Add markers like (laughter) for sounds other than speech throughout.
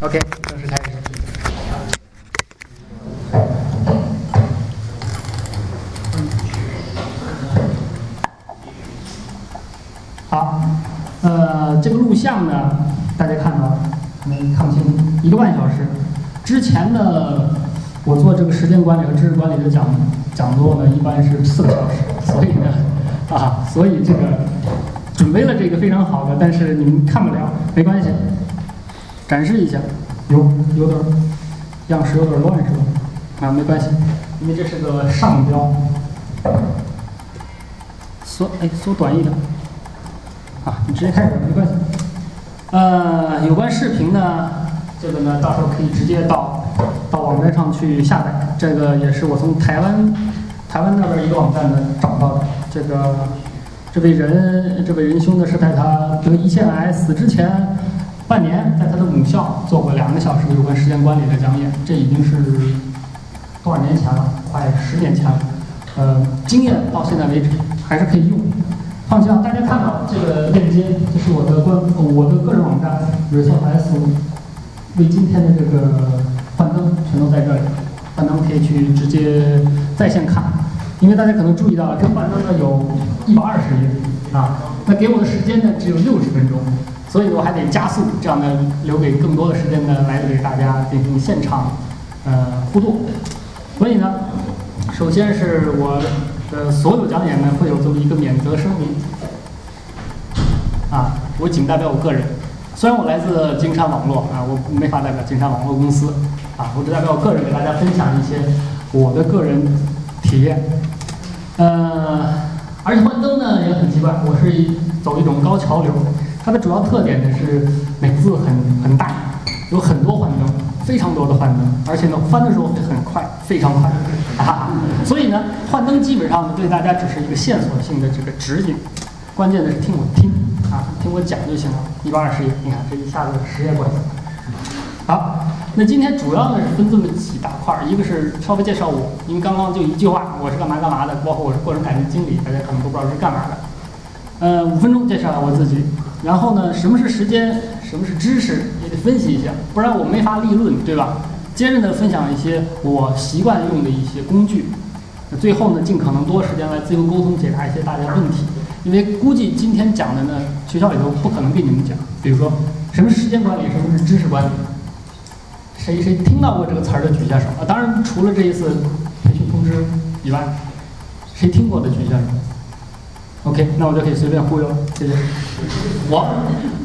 OK，正式开始。好，呃，这个录像呢，大家看到，能看不清，一个半小时。之前呢，我做这个时间管理和知识管理的讲讲座呢，一般是四个小时，所以呢，啊，所以这个准备了这个非常好的，但是你们看不了，没关系，展示一下，有有点儿样式有点儿乱是吧？啊，没关系，因为这是个上标，缩哎缩短一点。啊，你直接开始没关系。呃，有关视频呢，这个呢，到时候可以直接到到网站上去下载。这个也是我从台湾台湾那边一个网站呢找到的。这个这位仁这位仁兄呢是在他得胰腺癌死之前半年，在他的母校做过两个小时有关时间管理的讲演。这已经是多少年前了？快十年前了。呃，经验到现在为止还是可以用。放心啊，大家看到这个链接，这是我的官我的个人网站 ResolveS，为今天的这个幻灯全都在这里，幻灯可以去直接在线看，因为大家可能注意到了，这幻灯呢有一百二十页啊，那给我的时间呢只有六十分钟，所以我还得加速，这样呢留给更多的时间呢来给大家进行现场呃互动，所以呢，首先是我。的，所有讲演呢会有这么一个免责声明，啊，我仅代表我个人，虽然我来自金山网络啊，我没法代表金山网络公司，啊，我只代表我个人给大家分享一些我的个人体验，呃，而且幻灯呢也很奇怪，我是走一种高潮流，它的主要特点呢是每个字很很大，有很多幻灯。非常多的幻灯，而且呢翻的时候会很快，非常快，啊，所以呢幻灯基本上对大家只是一个线索性的这个指引，关键的是听我听啊，听我讲就行了。一百二十页，你看这一下子十页过去了。好，那今天主要呢是分这么几大块儿，一个是稍微介绍我，因为刚刚就一句话，我是干嘛干嘛的，包括我是个人感情经理，大家可能都不知道是干嘛的。呃，五分钟介绍我自己，然后呢，什么是时间？什么是知识？也得分析一下，不然我没法立论，对吧？接着呢，分享一些我习惯用的一些工具。那最后呢，尽可能多时间来自由沟通，解答一些大家的问题。因为估计今天讲的呢，学校里头不可能给你们讲。比如说，什么是时间管理？什么是知识管理？谁谁听到过这个词儿的举下手啊？当然，除了这一次培训通知以外，谁听过的举下手。OK，那我就可以随便忽悠了，谢谢。我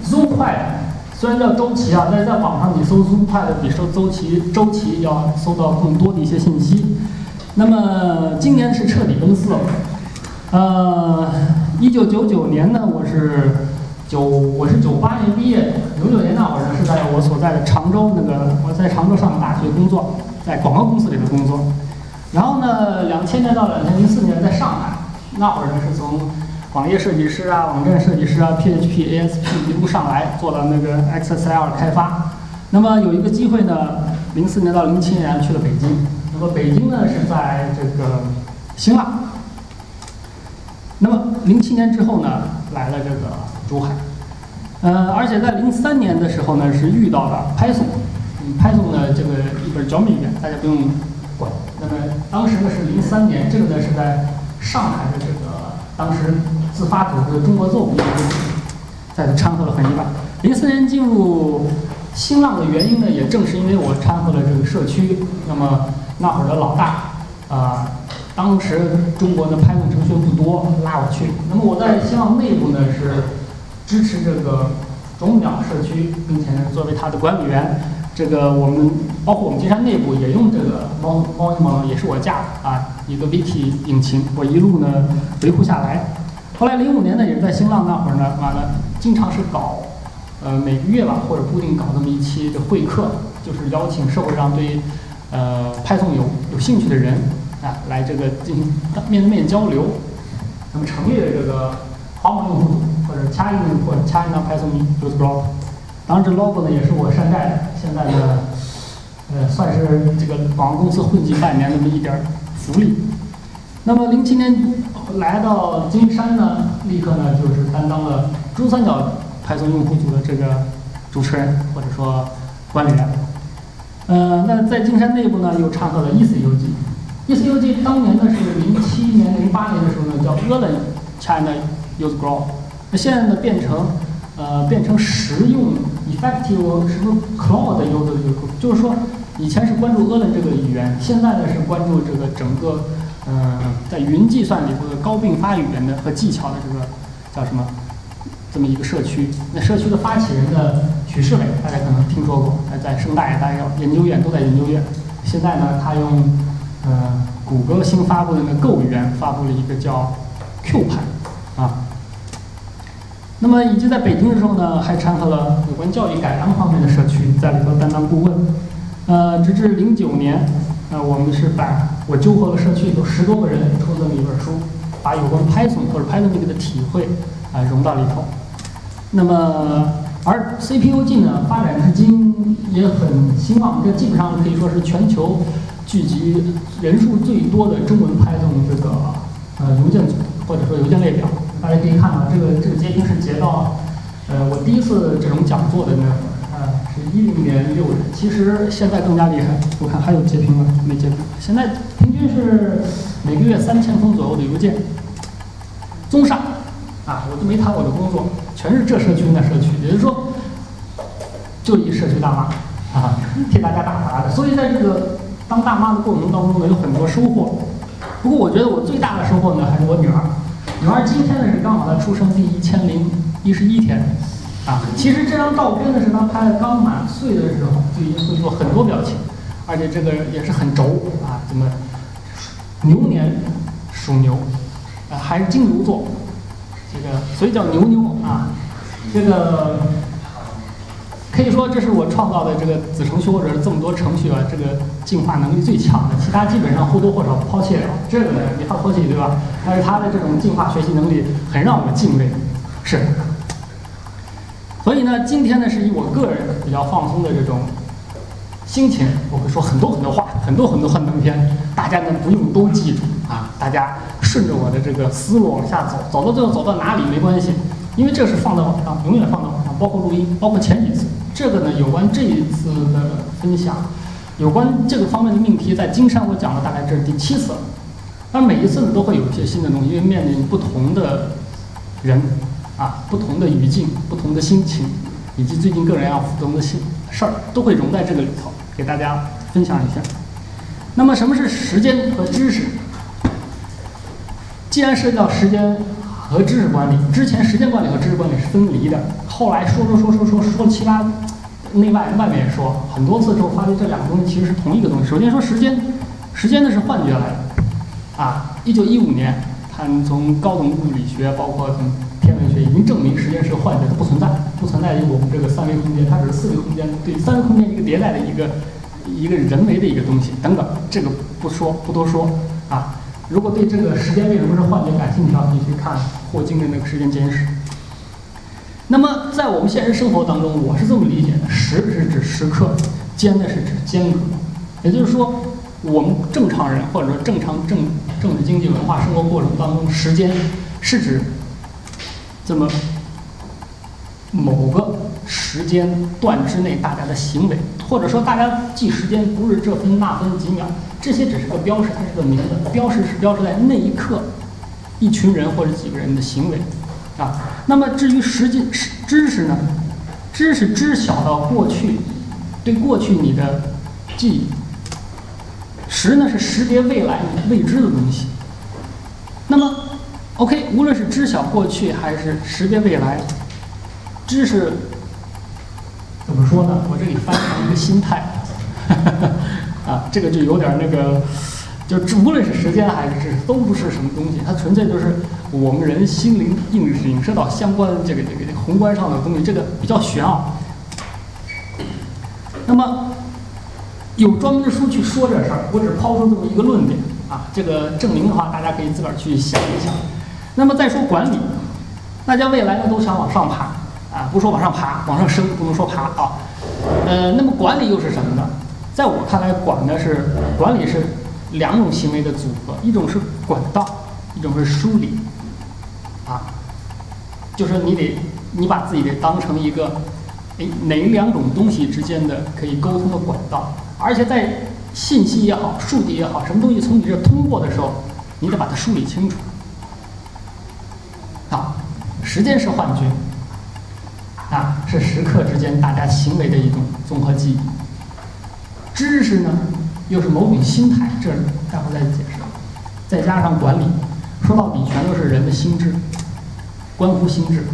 ，Zoom 快。虽然叫周琦啊，但是在网上你搜 Zoom 比搜周琦周琦要搜到更多的一些信息。那么今年是彻底奔四了。呃，一九九九年呢，我是九我是九八年毕业的，九九年那会儿呢是在我所在的常州那个我在常州上的大学工作，在广告公司里头工作。然后呢，两千年到两千零四年在上海，那会儿呢是从。网页设计师啊，网站设计师啊，PHP、ASP 一路上来做了那个 XSL 开发。那么有一个机会呢，零四年到零七年去了北京。那么北京呢是在这个新浪。那么零七年之后呢，来了这个珠海。呃，而且在零三年的时候呢，是遇到了 Python。Python 呢这个一本教语言，大家不用管。那么当时呢是零三年，这个呢是在上海的这个当时。自发组织的中国奏舞在这掺和了很一半。零四年进入新浪的原因呢，也正是因为我掺和了这个社区。那么那会儿的老大啊，当时中国的 Python 程序不多，拉我去。那么我在新浪内部呢是支持这个种鸟社区，并且呢作为它的管理员。这个我们包括我们金山内部也用这个猫猫猫，也是我架的啊一个 Wiki 引擎，我一路呢维护下来。后来零五年呢，也是在新浪那会儿呢，完了，经常是搞，呃，每个月吧，或者固定搞这么一期的会客，就是邀请社会上对，呃派送有有兴趣的人啊，来这个进行面对面交流。那么成立了这个黄网用户组，或者 China 或者 China Python Use Group。当然，这 logo 呢也是我山寨的。现在的，呃，算是这个广告公司混迹半年那么一点福利。那么零七年来到金山呢，立刻呢就是担当了珠三角派送用户组的这个主持人，或者说管理员。呃，那在金山内部呢，又掺和了 ECUG。ECUG 当年呢是零七年、零八年的时候呢，叫 Erlang China Use Group。那现在呢变成呃变成实用 Effective 什么 Cloud Use Group，就是说以前是关注 Erlang 这个语言，现在呢是关注这个整个呃在云计算里头的高并发语言的和技巧的这个叫什么这么一个社区。那社区的发起人的许世伟，大家可能听说过，在盛大也待过，研究院都在研究院。现在呢，他用呃谷歌新发布的那 Go 语言发布了一个叫 Q 盘啊。那么以及在北京的时候呢，还掺和了有关教育改良方面的社区，在里头担当顾问。呃，直至零九年，呃，我们是把我纠合了社区里头十多个人出这么一本书，把有关 Python 或者 Python 那个的体会啊融到里头。那么而 CPUG 呢，发展至今也很兴旺，这基本上可以说是全球聚集人数最多的中文 Python 这个呃邮件组或者说邮件列表。大家可以看到，这个这个截屏是截到呃我第一次这种讲座的那会儿，一零年六月。其实现在更加厉害，我看还有截屏吗？没截屏。现在平均是每个月三千封左右的邮件。综上，啊，我都没谈我的工作，全是这社区那社区，也就是说，就一社区大妈啊，替大家打杂的。所以在这个当大妈的过程当中呢，有很多收获。不过我觉得我最大的收获呢，还是我女儿。女儿今天呢是刚好她出生第一千零一十一天，啊，其实这张照片呢是他拍的刚满岁的时候，就已经会做很多表情，而且这个也是很轴啊，怎么牛年属牛，啊还是金牛座，这个所以叫牛牛啊，这个可以说这是我创造的这个子程序或者是这么多程序啊，这个进化能力最强的，其他基本上或多或少抛弃了，这个呢没法抛弃对吧？但是它的这种进化学习能力很让我敬畏，是。所以呢，今天呢是以我个人比较放松的这种心情，我会说很多很多话，很多很多幻灯片，大家呢不用都记住啊，大家顺着我的这个思路往下走，走到最后走到哪里没关系，因为这是放在网上，永远放在网上，包括录音，包括前几次。这个呢，有关这一次的分享，有关这个方面的命题，在金山我讲了大概这是第七次了。而每一次呢，都会有一些新的东西，因为面临不同的人啊，不同的语境，不同的心情，以及最近个人要负责的心事儿，都会融在这个里头，给大家分享一下。那么，什么是时间和知识？既然涉及到时间和知识管理，之前时间管理和知识管理是分离的，后来说说说说说说了七八，内外外面也说很多次之后，发现这两个东西其实是同一个东西。首先说时间，时间呢是幻觉来的，啊，一九一五年，他们从高等物理学，包括从天文学，已经证明时间是个幻觉，它不存在，不存在于我们这个三维空间，它只是四维空间对三维空间一个迭代的一个一个人为的一个东西等等，这个不说不多说啊。如果对这个时间为什么是幻觉感兴趣的话，可以去看霍金的那个时间简史。那么在我们现实生活当中，我是这么理解的：时是指时刻，间呢是指间隔。也就是说，我们正常人或者说正常政政治经济文化生活过程当中，时间是指这么某个时间段之内大家的行为，或者说大家记时间不是这分那分几秒。这些只是个标识，它是个名字。标识是标识在那一刻，一群人或者几个人的行为，啊。那么至于实际知知识呢？知识知晓到过去，对过去你的记忆。识呢是识别未来未知的东西。那么，OK，无论是知晓过去还是识别未来，知识怎么说呢？我这里翻译成一个心态。(laughs) 啊，这个就有点那个，就无论是时间还是知识，都不是什么东西，它纯粹就是我们人心灵映映射到相关这个这个宏观上的东西，这个比较玄奥。那么有专门的书去说这事儿，我只抛出这么一个论点啊，这个证明的话，大家可以自个儿去想一想。那么再说管理，大家未来呢都想往上爬啊，不说往上爬，往上升，不能说爬啊。呃，那么管理又是什么呢？在我看来，管的是管理是两种行为的组合，一种是管道，一种是梳理，啊，就是你得你把自己得当成一个哎，哪两种东西之间的可以沟通的管道？而且在信息也好，数据也好，什么东西从你这通过的时候，你得把它梳理清楚。时间是幻觉，啊，是时刻之间大家行为的一种综合记忆。知识呢，又是某种心态，这待会儿再解释。再加上管理，说到底全都是人的心智，关乎心智。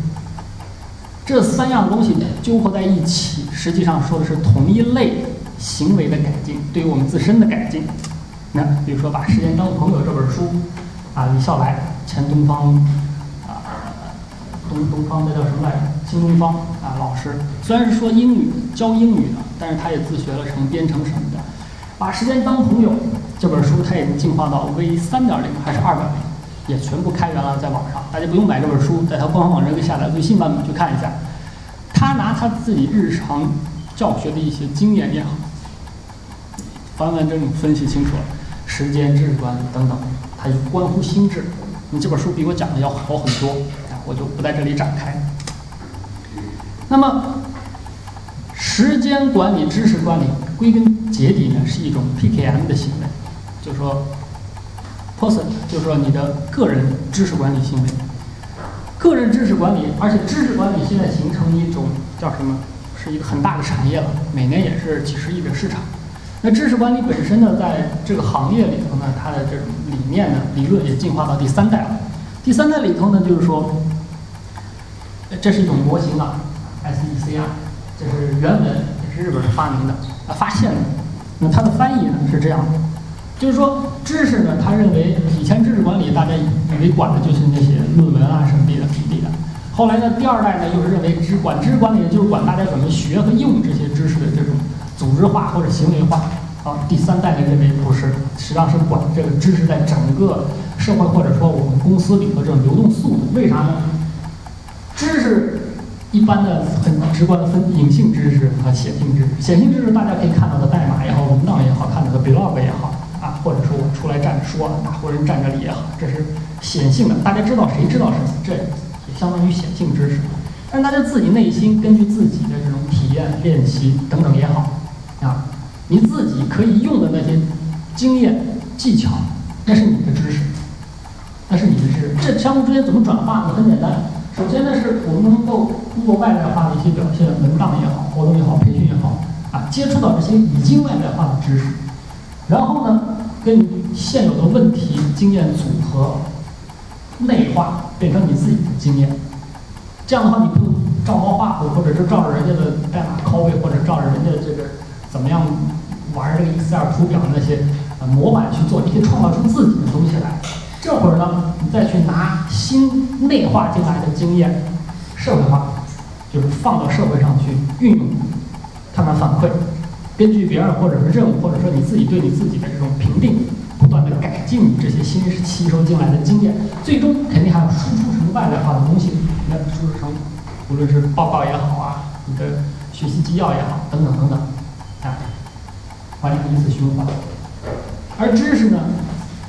这三样东西纠合在一起，实际上说的是同一类行为的改进，对于我们自身的改进。那比如说，把《时间当朋友》这本书，啊，李笑来，前东方，东东方那叫什么来着？新东方啊，老师虽然是说英语教英语的，但是他也自学了成编程什么的。把时间当朋友。这本书它已经进化到 V 三点零还是二点零，也全部开源了，在网上，大家不用买这本书，在它官方网站可以下载最新版本去看一下。他拿他自己日常教学的一些经验也好，完完整整分析清楚了时间、知识管理等等，它关乎心智。你这本书比我讲的要好很多，我就不在这里展开。那么，时间管理、知识管理，归根结底呢，是一种 PKM 的行为。就是说，person，就是说你的个人知识管理行为，个人知识管理，而且知识管理现在形成一种叫什么？是一个很大的产业了，每年也是几十亿的市场。那知识管理本身呢，在这个行业里头呢，它的这种理念呢，理论也进化到第三代了。第三代里头呢，就是说，这是一种模型啊，SEC 啊，这是原文，也是日本人发明的啊，发现的。那它的翻译呢是这样的。就是说，知识呢，他认为以前知识管理大家以为管的就是那些论文啊什么的、体力的。后来呢，第二代呢又是认为知管知识管理就是管大家怎么学和用这些知识的这种组织化或者行为化。啊，第三代呢认为不是，实际上是管这个知识在整个社会或者说我们公司里头这种流动速度。为啥呢？知识一般的很直观的分隐性知识和显性知识。显性知识大家可以看到的代码也好，文档也好，看到的 blog 也好。啊，或者说我出来站着说，大活人站这里也好，这是显性的，大家知道谁知道什么，这也相当于显性知识。但是大家自己内心根据自己的这种体验、练习等等也好，啊，你自己可以用的那些经验、技巧，那是你的知识，那是你的知识。这相互之间怎么转化呢？很简单，首先呢是我们能够通过外在化的一些表现，文档也好，活动也好，培训也好，啊，接触到这些已经外在化的知识。然后呢，跟你现有的问题经验组合内化，变成你自己的经验。这样的话，你不照猫画虎，或者是照着人家的代码 copy，或者照着人家这个怎么样玩这个 Excel 图表那些模板去做，你可以创造出自己的东西来。这会儿呢，你再去拿新内化进来的经验，社会化，就是放到社会上去运用，看看反馈。根据别人或者是任务，或者说你自己对你自己的这种评定，不断的改进这些新吸收进来的经验，最终肯定还要输出成外在化的东西，那输出成无论是报告也好啊，你的学习纪要也好，等等等等，啊，完成一次循环。而知识呢，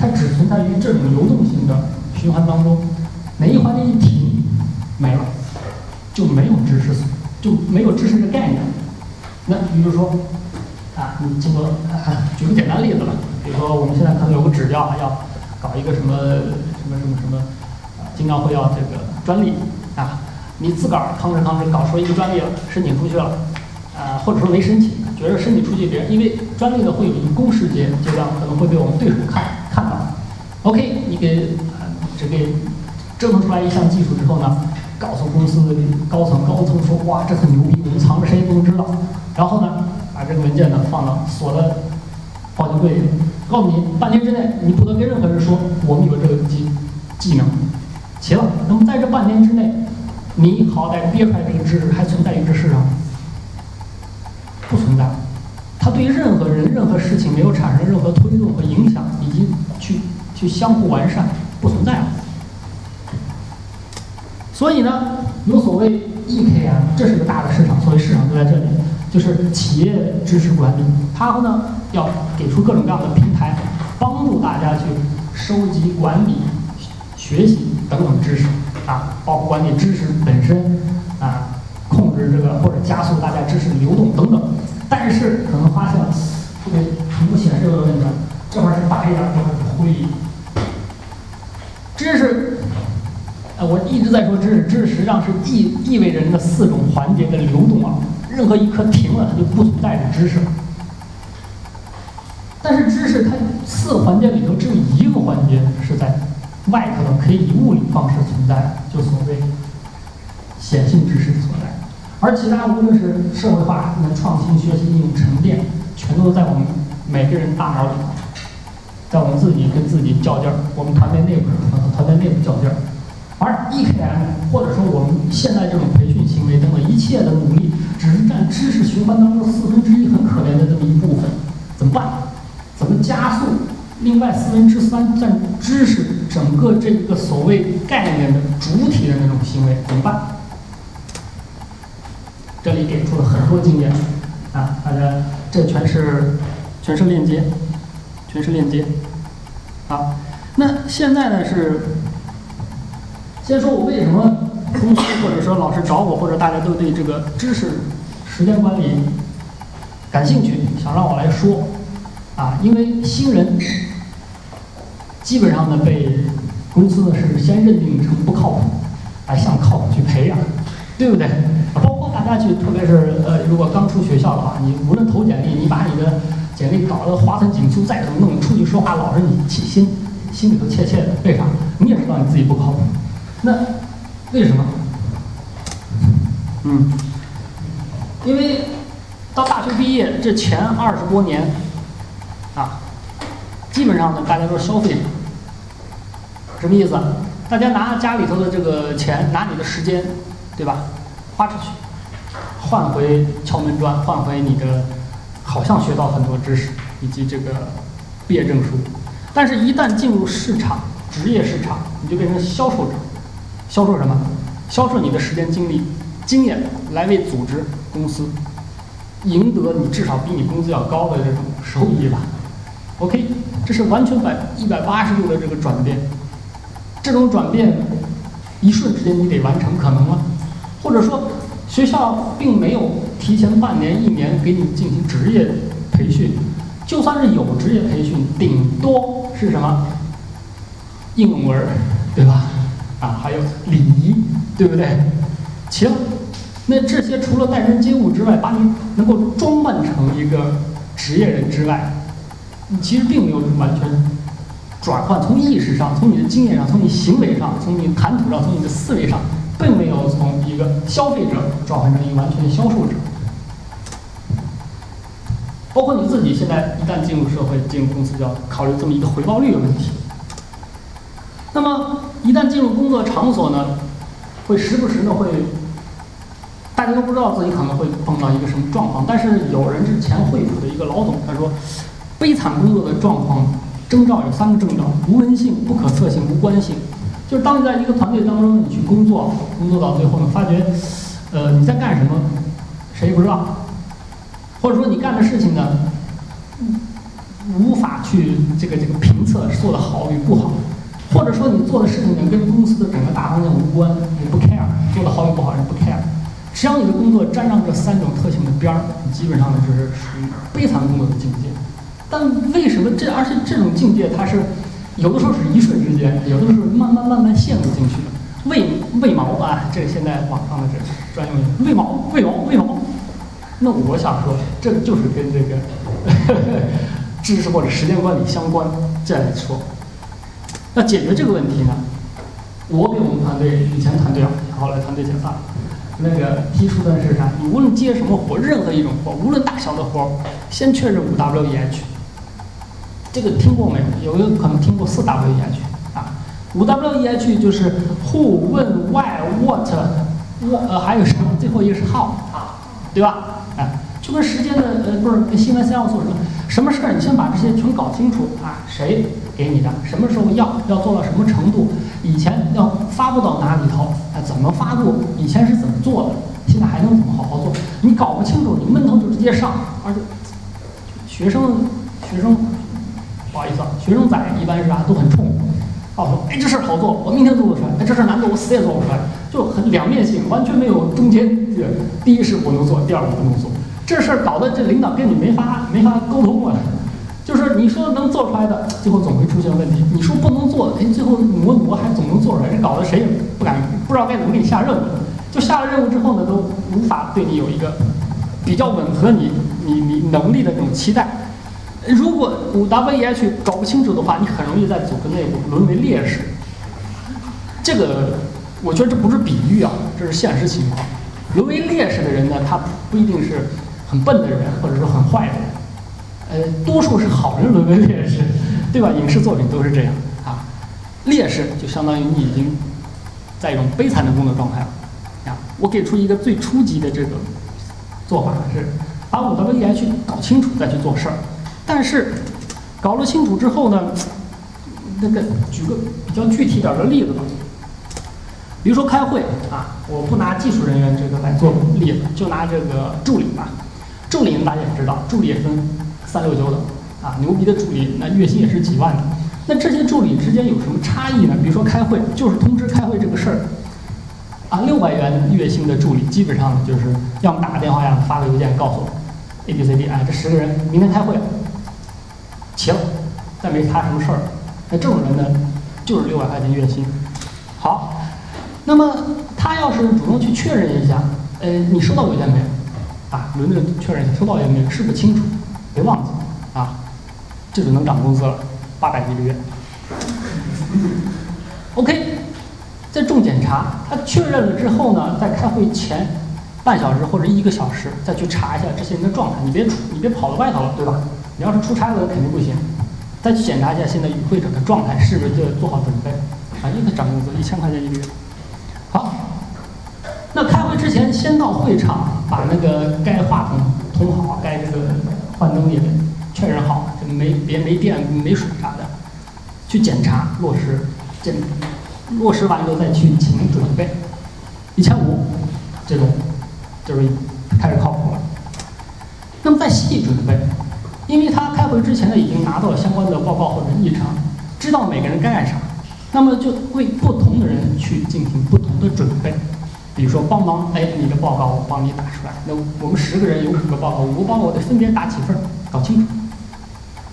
它只存在于这种流动性的循环当中，哪一环节一停，没了，就没有知识，就没有知识的概念。那比如说。啊，你经过，举个简单例子吧，比如说我们现在可能有个指标，要搞一个什么什么什么什么，经常会要这个专利啊，你自个儿吭哧吭哧搞出一个专利了，申请出去了，啊，或者说没申请，觉得申请出去别人，因为专利呢会有一个公示阶阶段，可能会被我们对手看。OK，你给这个折腾出来一项技术之后呢，告诉公司高层，高层说哇，这很牛逼，我们藏着谁也不能知道。然后呢？把这个文件呢放到锁的保险柜里，告诉你半天之内你不得跟任何人说我们有这个技技能。行了，那么在这半年之内，你好歹憋出来这个知识还存在于这世上吗？不存在，它对任何人、任何事情没有产生任何推动和影响，以及去去相互完善，不存在了。所以呢，有所谓 EKM，这是个大的市场，所谓市场就在这里。就是企业知识管理，它呢要给出各种各样的平台，帮助大家去收集、管理、学习等等知识啊，包括管理知识本身啊，控制这个或者加速大家知识的流动等等。但是可能发现了特别屏幕显示有问题，这块是白一点，这块是灰。知识，呃，我一直在说知识，知识实际上是意意味着人的四种环节的流动啊。任何一刻停了，它就不存在着知识。但是知识它四个环节里头只有一个环节是在外头的，可以以物理方式存在，就所谓显性知识的所在。而其他无论是社会化、那创新、学习、应用、沉淀，全都在我们每个人大脑里在我们自己跟自己较劲儿，我们团队内部和团队内部较劲儿，而 EKM 或者说我们现在这种培训行为等等一切的努力，只是占知识循环当中四分之一，很可怜的这么一部分，怎么办？怎么加速另外四分之三占知识整个这个所谓概念的主体的那种行为怎么办？这里给出了很多经验啊，大家这全是全是链接。全是链接，啊，那现在呢是，先说我为什么公司或者说老师找我，或者大家都对这个知识时间管理感兴趣，想让我来说，啊，因为新人基本上呢被公司呢是先认定成不靠谱，来向靠谱去培养，对不对？包括大家去，特别是呃，如果刚出学校的话，你无论投简历，你把你的。简历搞得花团锦簇，再怎么弄，出去说话老是你气心，心里头怯怯的。为啥？你也知道你自己不靠谱。那为什么？嗯，因为到大学毕业这前二十多年，啊，基本上呢，大家都是消费者。什么意思？大家拿家里头的这个钱，拿你的时间，对吧？花出去，换回敲门砖，换回你的。好像学到很多知识以及这个毕业证书，但是，一旦进入市场，职业市场，你就变成销售者，销售什么？销售你的时间、精力、经验，来为组织、公司赢得你至少比你工资要高的这种收益吧。OK，这是完全百一百八十度的这个转变，这种转变一瞬之间你得完成，可能吗？或者说？学校并没有提前半年、一年给你进行职业培训，就算是有职业培训，顶多是什么应用文，对吧？啊，还有礼仪，对不对？行，那这些除了待人接物之外，把你能够装扮成一个职业人之外，你其实并没有完全转换。从意识上，从你的经验上，从你行为上，从你谈吐上，从你的思维上。并没有从一个消费者转换成一个完全的销售者，包括你自己现在一旦进入社会、进入公司，就要考虑这么一个回报率的问题。那么一旦进入工作场所呢，会时不时的会，大家都不知道自己可能会碰到一个什么状况。但是有人是前惠普的一个老总，他说，悲惨工作的状况征兆有三个征兆：无人性、不可测性、无关性。就是当你在一个团队当中，你去工作，工作到最后呢，发觉，呃，你在干什么，谁也不知道，或者说你干的事情呢，无法去这个这个评测做的好与不好，或者说你做的事情呢跟公司的整个大方向无关，你不 care，做的好与不好你不 care，只要你的工作沾上这三种特性的边儿，你基本上呢就是属于悲惨工作的境界。但为什么这而且这种境界它是？有的时候是一瞬之间，有的时候慢慢慢慢陷入进去的。为为毛啊？这现在网上的这专用语，为毛为毛为毛？那我想说，这个就是跟这个呵 (laughs) 呵知识或者时间管理相关。这样说，那解决这个问题呢，我给我们团队以前团队啊，后来团队解散，那个提出的是啥？你无论接什么活，任何一种活，无论大小的活，先确认五 W E H。这个听过没有？有没有可能听过四 W E H 啊？五 W E H 就是 Who、When、Why、What、What 呃还有什么？最后一个是 How，啊对吧？哎，就跟时间的呃不是跟新闻三要素什么？什么事儿你先把这些全搞清楚啊？谁给你的？什么时候要？要做到什么程度？以前要发布到哪里头？哎，怎么发布？以前是怎么做的？现在还能怎么好好做？你搞不清楚，你闷头就直接上，而且学生学生。不好意思啊，学生仔一般是啥都很冲，告诉我，哎，这事儿好做，我明天做得出来；哎，这事儿难做，我死也做不出来，就很两面性，完全没有中间这第一是我能做，第二我不能做。这事儿搞得这领导跟你没法没法沟通啊。就是你说能做出来的，最后总会出现问题；你说不能做的，哎，最后磨磨还总能做出来，这搞得谁也不敢，不知道该怎么给你下任务。就下了任务之后呢，都无法对你有一个比较吻合你你你能力的这种期待。如果五 W E H 搞不清楚的话，你很容易在组织内部沦为劣势。这个我觉得这不是比喻啊，这是现实情况。沦为劣势的人呢，他不一定是很笨的人，或者说很坏的人。呃，多数是好人沦为劣势，对吧？影视作品都是这样啊。劣势就相当于你已经在一种悲惨的工作状态了。啊，我给出一个最初级的这个做法是，把五 W E H 搞清楚再去做事儿。但是搞了清楚之后呢，那个举个比较具体点的例子吧，比如说开会啊，我不拿技术人员这个来做例子，就拿这个助理吧。助理大家也知道，助理也分三六九等啊，牛逼的助理那月薪也是几万的。那这些助理之间有什么差异呢？比如说开会，就是通知开会这个事儿。啊，六百元月薪的助理，基本上就是要么打个电话，要么发个邮件告诉我，A B C D，哎，这十个人明天开会，齐了，再没他什么事儿。那这种人呢，就是六百块钱月薪。好，那么他要是主动去确认一下，呃，你收到邮件没有？啊，轮着确认一下收到邮件没有，是不清楚？别忘记啊，这就能涨工资了，八百一个月。OK。在重检查，他确认了之后呢，在开会前半小时或者一个小时再去查一下这些人的状态。你别出，你别跑到外头了，对吧？你要是出差了，肯定不行。再去检查一下现在与会者的状态，是不是就做好准备？啊，又在涨工资，一千块钱一个月。好，开会之前先到会场，把那个该话筒通好，该这个换灯也确认好，这没别没电没水啥的，去检查落实检。落实完之后再去请准备，一千五，这种就是开始靠谱了。那么再细准备，因为他开会之前呢已经拿到了相关的报告或者议程，知道每个人该干啥，那么就为不同的人去进行不同的准备。比如说帮忙，哎，你的报告我帮你打出来。那我们十个人有五个报告，五个报告我得分别打几份，搞清楚，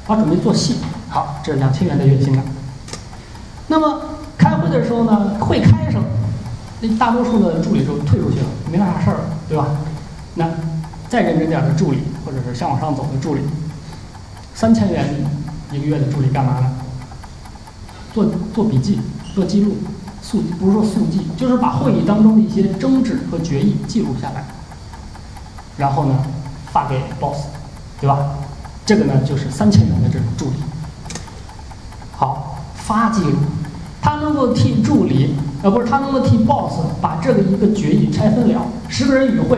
把准备做细。好，这两千元的月薪了。那么。开会的时候呢，会开上，那大多数的助理就退出去了，没那啥事儿，对吧？那再认真点的助理，或者是想往上走的助理，三千元一个月的助理干嘛呢？做做笔记，做记录，速不是说速记，就是把会议当中的一些争执和决议记录下来，然后呢发给 boss，对吧？这个呢就是三千元的这种助理。好，发记录。他能够替助理，呃，不是他能够替 boss 把这个一个决议拆分了。十个人与会，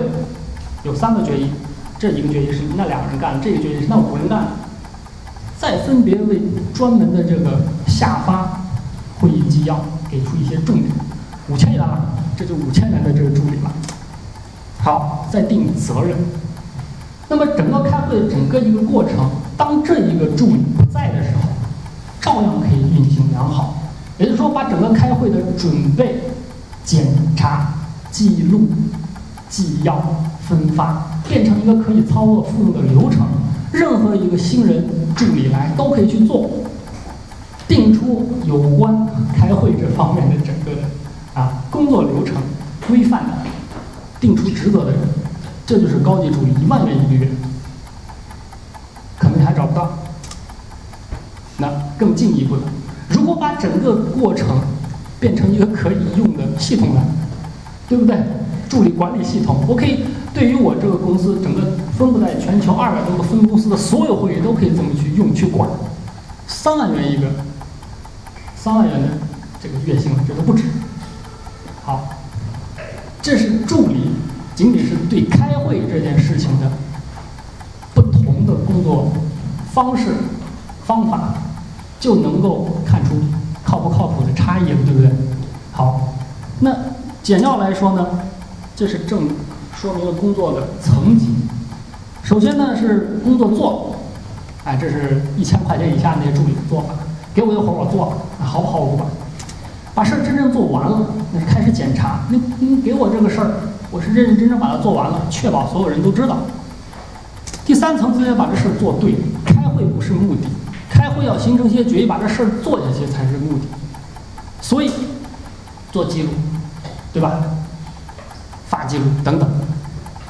有三个决议，这一个决议是那两个人干，这个决议是那五个人干的。再分别为专门的这个下发会议纪要，给出一些重点。五千元了，这就五千元的这个助理了。好，再定责任。那么整个开会的整个一个过程，当这一个助理不在的时候，照样可以运行良好。也就是说，把整个开会的准备、检查、记录、纪要、分发变成一个可以操作复用的流程，任何一个新人助理来都可以去做，定出有关开会这方面的整个的啊工作流程规范的，定出职责的人，这就是高级助理，一万元一个月，可能你还找不到。那更进一步的。如果把整个过程变成一个可以用的系统呢，对不对？助理管理系统，我可以对于我这个公司整个分布在全球二百多个分公司的所有会员都可以这么去用去管，三万元一个，三万元的这个月薪这都不止。好，这是助理仅仅是对开会这件事情的不同的工作方式方法。就能够看出靠不靠谱的差异了，对不对？好，那简要来说呢，这是正说明了工作的层级。首先呢是工作做，哎，这是一千块钱以下那些助理的做法，给我一会儿我做，好不好我不管。把事儿真正做完了，那是开始检查。你你给我这个事儿，我是认认真真把它做完了，确保所有人都知道。第三层次要把这事儿做对，开会不是目的，开会要形成一些决议，把这事儿做下去才是目的。所以做记录，对吧？发记录等等。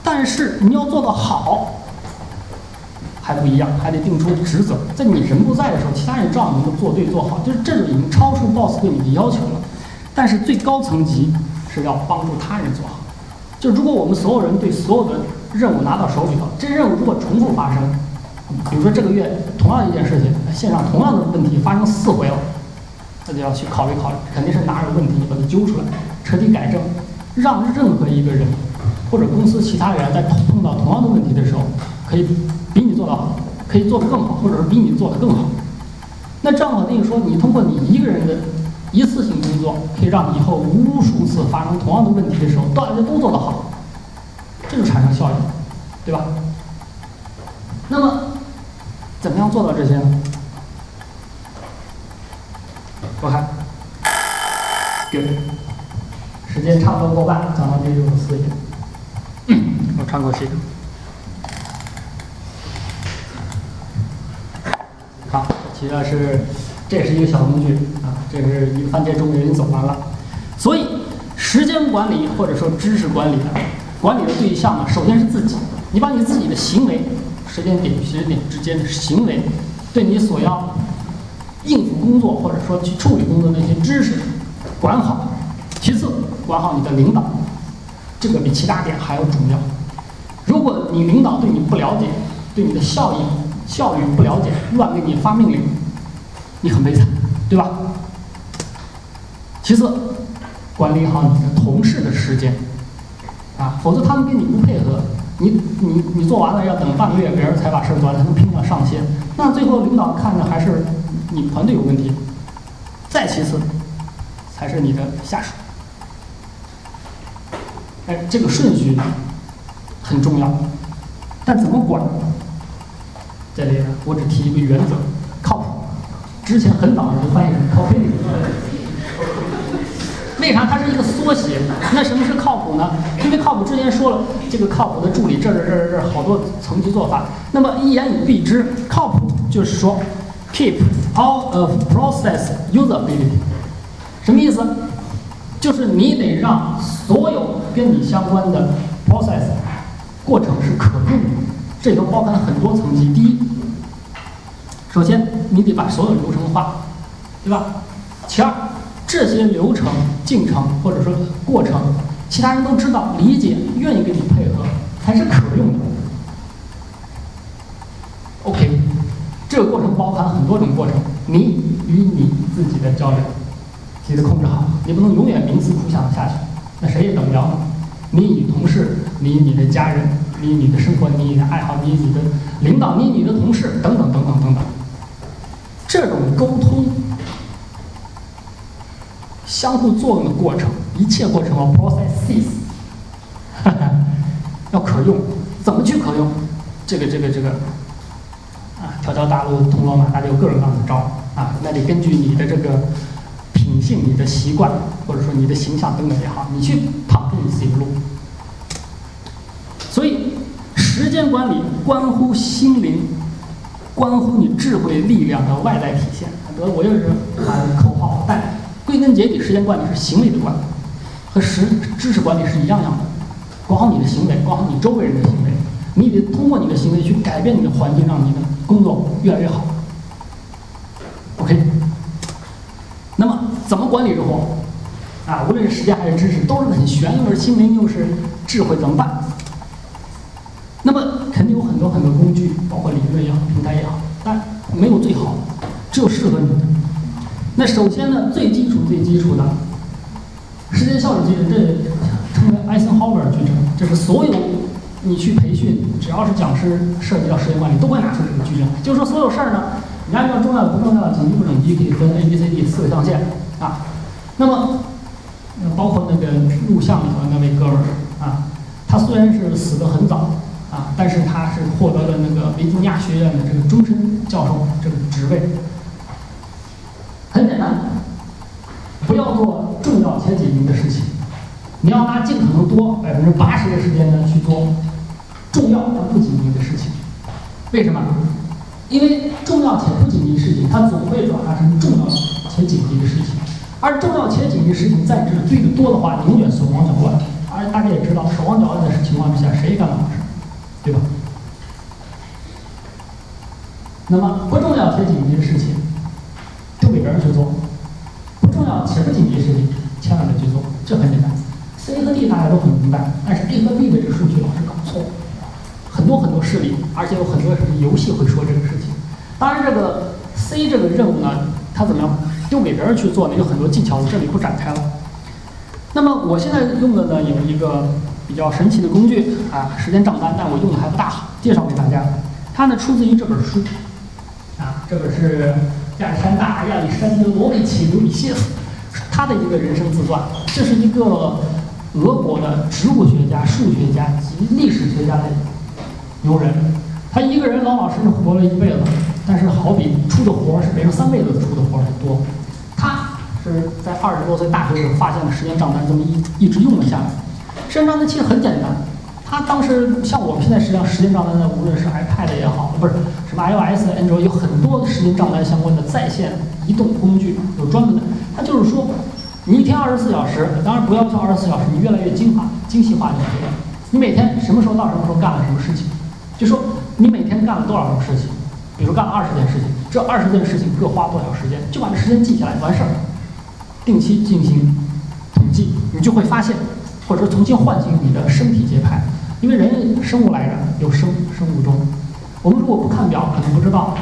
但是你要做得好。还不一样，还得定出职责。在你人不在的时候，其他人照样能够做对做好，就是这就已经超出 boss 对你的要求了。但是最高层级是要帮助他人做好。就如果我们所有人对所有的任务拿到手里头，这任务如果重复发生，比如说这个月同样一件事情，线上同样的问题发生四回了，那就要去考虑考虑，肯定是哪有问题，你把它揪出来，彻底改正，让任何一个人或者公司其他人在碰到同样的问题的时候，可以。啊，可以做得更好，或者是比你做得更好。那这样的话，等于说你通过你一个人的一次性工作，可以让以后无数次发生同样的问题的时候，大家都做得好，这就产生效益，对吧？那么，怎么样做到这些呢？我看，给，时间差不多过半，讲到这就四点，我喘口气。其实是，这也是一个小工具啊，这是一个番茄钟已经走完了。所以，时间管理或者说知识管理的管理的对象呢，首先是自己。你把你自己的行为，时间点与时间点之间的行为，对你所要应付工作或者说去处理工作那些知识管好。其次，管好你的领导，这个比其他点还要重要。如果你领导对你不了解，对你的效益。效率不了解，乱给你发命令，你很悲惨，对吧？其次，管理好你的同事的时间，啊，否则他们跟你不配合，你你你做完了要等半个月，别人才把事儿做完，才能拼命上线，那最后领导看着还是你团队有问题。再其次，才是你的下属，哎，这个顺序很重要，但怎么管？这里我只提一个原则，靠谱。之前很早就翻译成靠谱。为啥它是一个缩写？那什么是靠谱呢？因为靠谱之前说了，这个靠谱的助理这儿这儿这好多层级做法。那么一言以蔽之，靠谱就是说，keep all of process usability。什么意思？就是你得让所有跟你相关的 process 过程是可用的。这里头包含了很多层级。第一，首先你得把所有流程化，对吧？其二，这些流程进程或者说过程，其他人都知道、理解、愿意跟你配合，才是可用的。OK，这个过程包含很多种过程，你与你自己的交流，你得控制好，你不能永远冥思苦想下去，那谁也等不了你。你与同事，你与你的家人。你你的生活，你你的爱好，你你的领导，你你的同事，等等等等等等，这种沟通、相互作用的过程，一切过程啊，processes，(laughs) 要可用，怎么去可用？这个这个这个，啊，条条大路通罗马，那就有各种各样的招啊，那得根据你的这个品性、你的习惯，或者说你的形象等等也好，你去跑出你自己的路。时间管理关乎心灵，关乎你智慧力量的外在体现。很多我就是喊口号，但归根结底，时间管理是行为的管理，和识知识管理是一样样的。管好你的行为，管好你周围人的行为，你得通过你的行为去改变你的环境，让你的工作越来越好。OK，那么怎么管理生活？啊，无论是时间还是知识，都是很玄，又是心灵又是智慧，怎么办？那么肯定有很多很多工具，包括理论也好，平台也好，但没有最好，只有适合你的。那首先呢，最基础最基础的时间效率矩阵，这称为艾森豪威尔矩阵，这是所有你去培训，只要是讲师涉及到时间管理，都会拿出这个矩阵。就是说，所有事儿呢，你按照重要的不重要的、紧急不紧急，可以分 A、B、C、D 四个象限啊。那么，包括那个录像里头那位哥们儿啊，他虽然是死得很早。啊，但是他是获得了那个维吉尼亚学院的这个终身教授这个职位。很简单，不要做重要且紧急的事情。你要拿尽可能多百分之八十的时间呢去做重要而不紧急的事情。为什么？因为重要且不紧急的事情，它总会转化成重要且紧急的事情。而重要且紧急的事情在这堆的多的话，永远手忙脚乱。而大家也知道，手忙脚乱的情况之下，谁干不好，对吧？那么不重要且紧急的事情，丢给别人去做；不重要且不紧急的事情，千万别去做。这很简单，C 和 D 大家都很明白，但是 A 和 B 的这个顺序老是搞错。很多很多事例，而且有很多什么游戏会说这个事情。当然，这个 C 这个任务呢，它怎么样丢给别人去做呢？有很多技巧，我这里不展开了。那么我现在用的呢，有一个比较神奇的工具啊，时间账单，但我用的还不大好，介绍给大家。它呢出自于这本书。啊，这本是亚历山大·亚历山德罗维奇·刘比歇夫，他的一个人生自传。这是一个俄国的植物学家、数学家及历史学家的牛人。他一个人老老实实活了一辈子，但是好比出的活是别人三辈子出的活还多。他是在二十多岁大学时发现了时间账单，这么一一直用了下来。时间账单其实很简单。他当时像我们现在实际上时间账单的，无论是 iPad 也好，不是什么 iOS、Android，有很多时间账单相关的在线移动工具，有专门的。它就是说，你一天二十四小时，当然不要求二十四小时，你越来越精化、精细化就可以了。你每天什么时候到什么时候干了什么事情，就说你每天干了多少种事情，比如干了二十件事情，这二十件事情各花多少时间，就把这时间记下来，完事儿，定期进行统计，你就会发现，或者说重新唤醒你的身体节拍。因为人生物来着，有生生物钟。我们如果不看表，可能不知道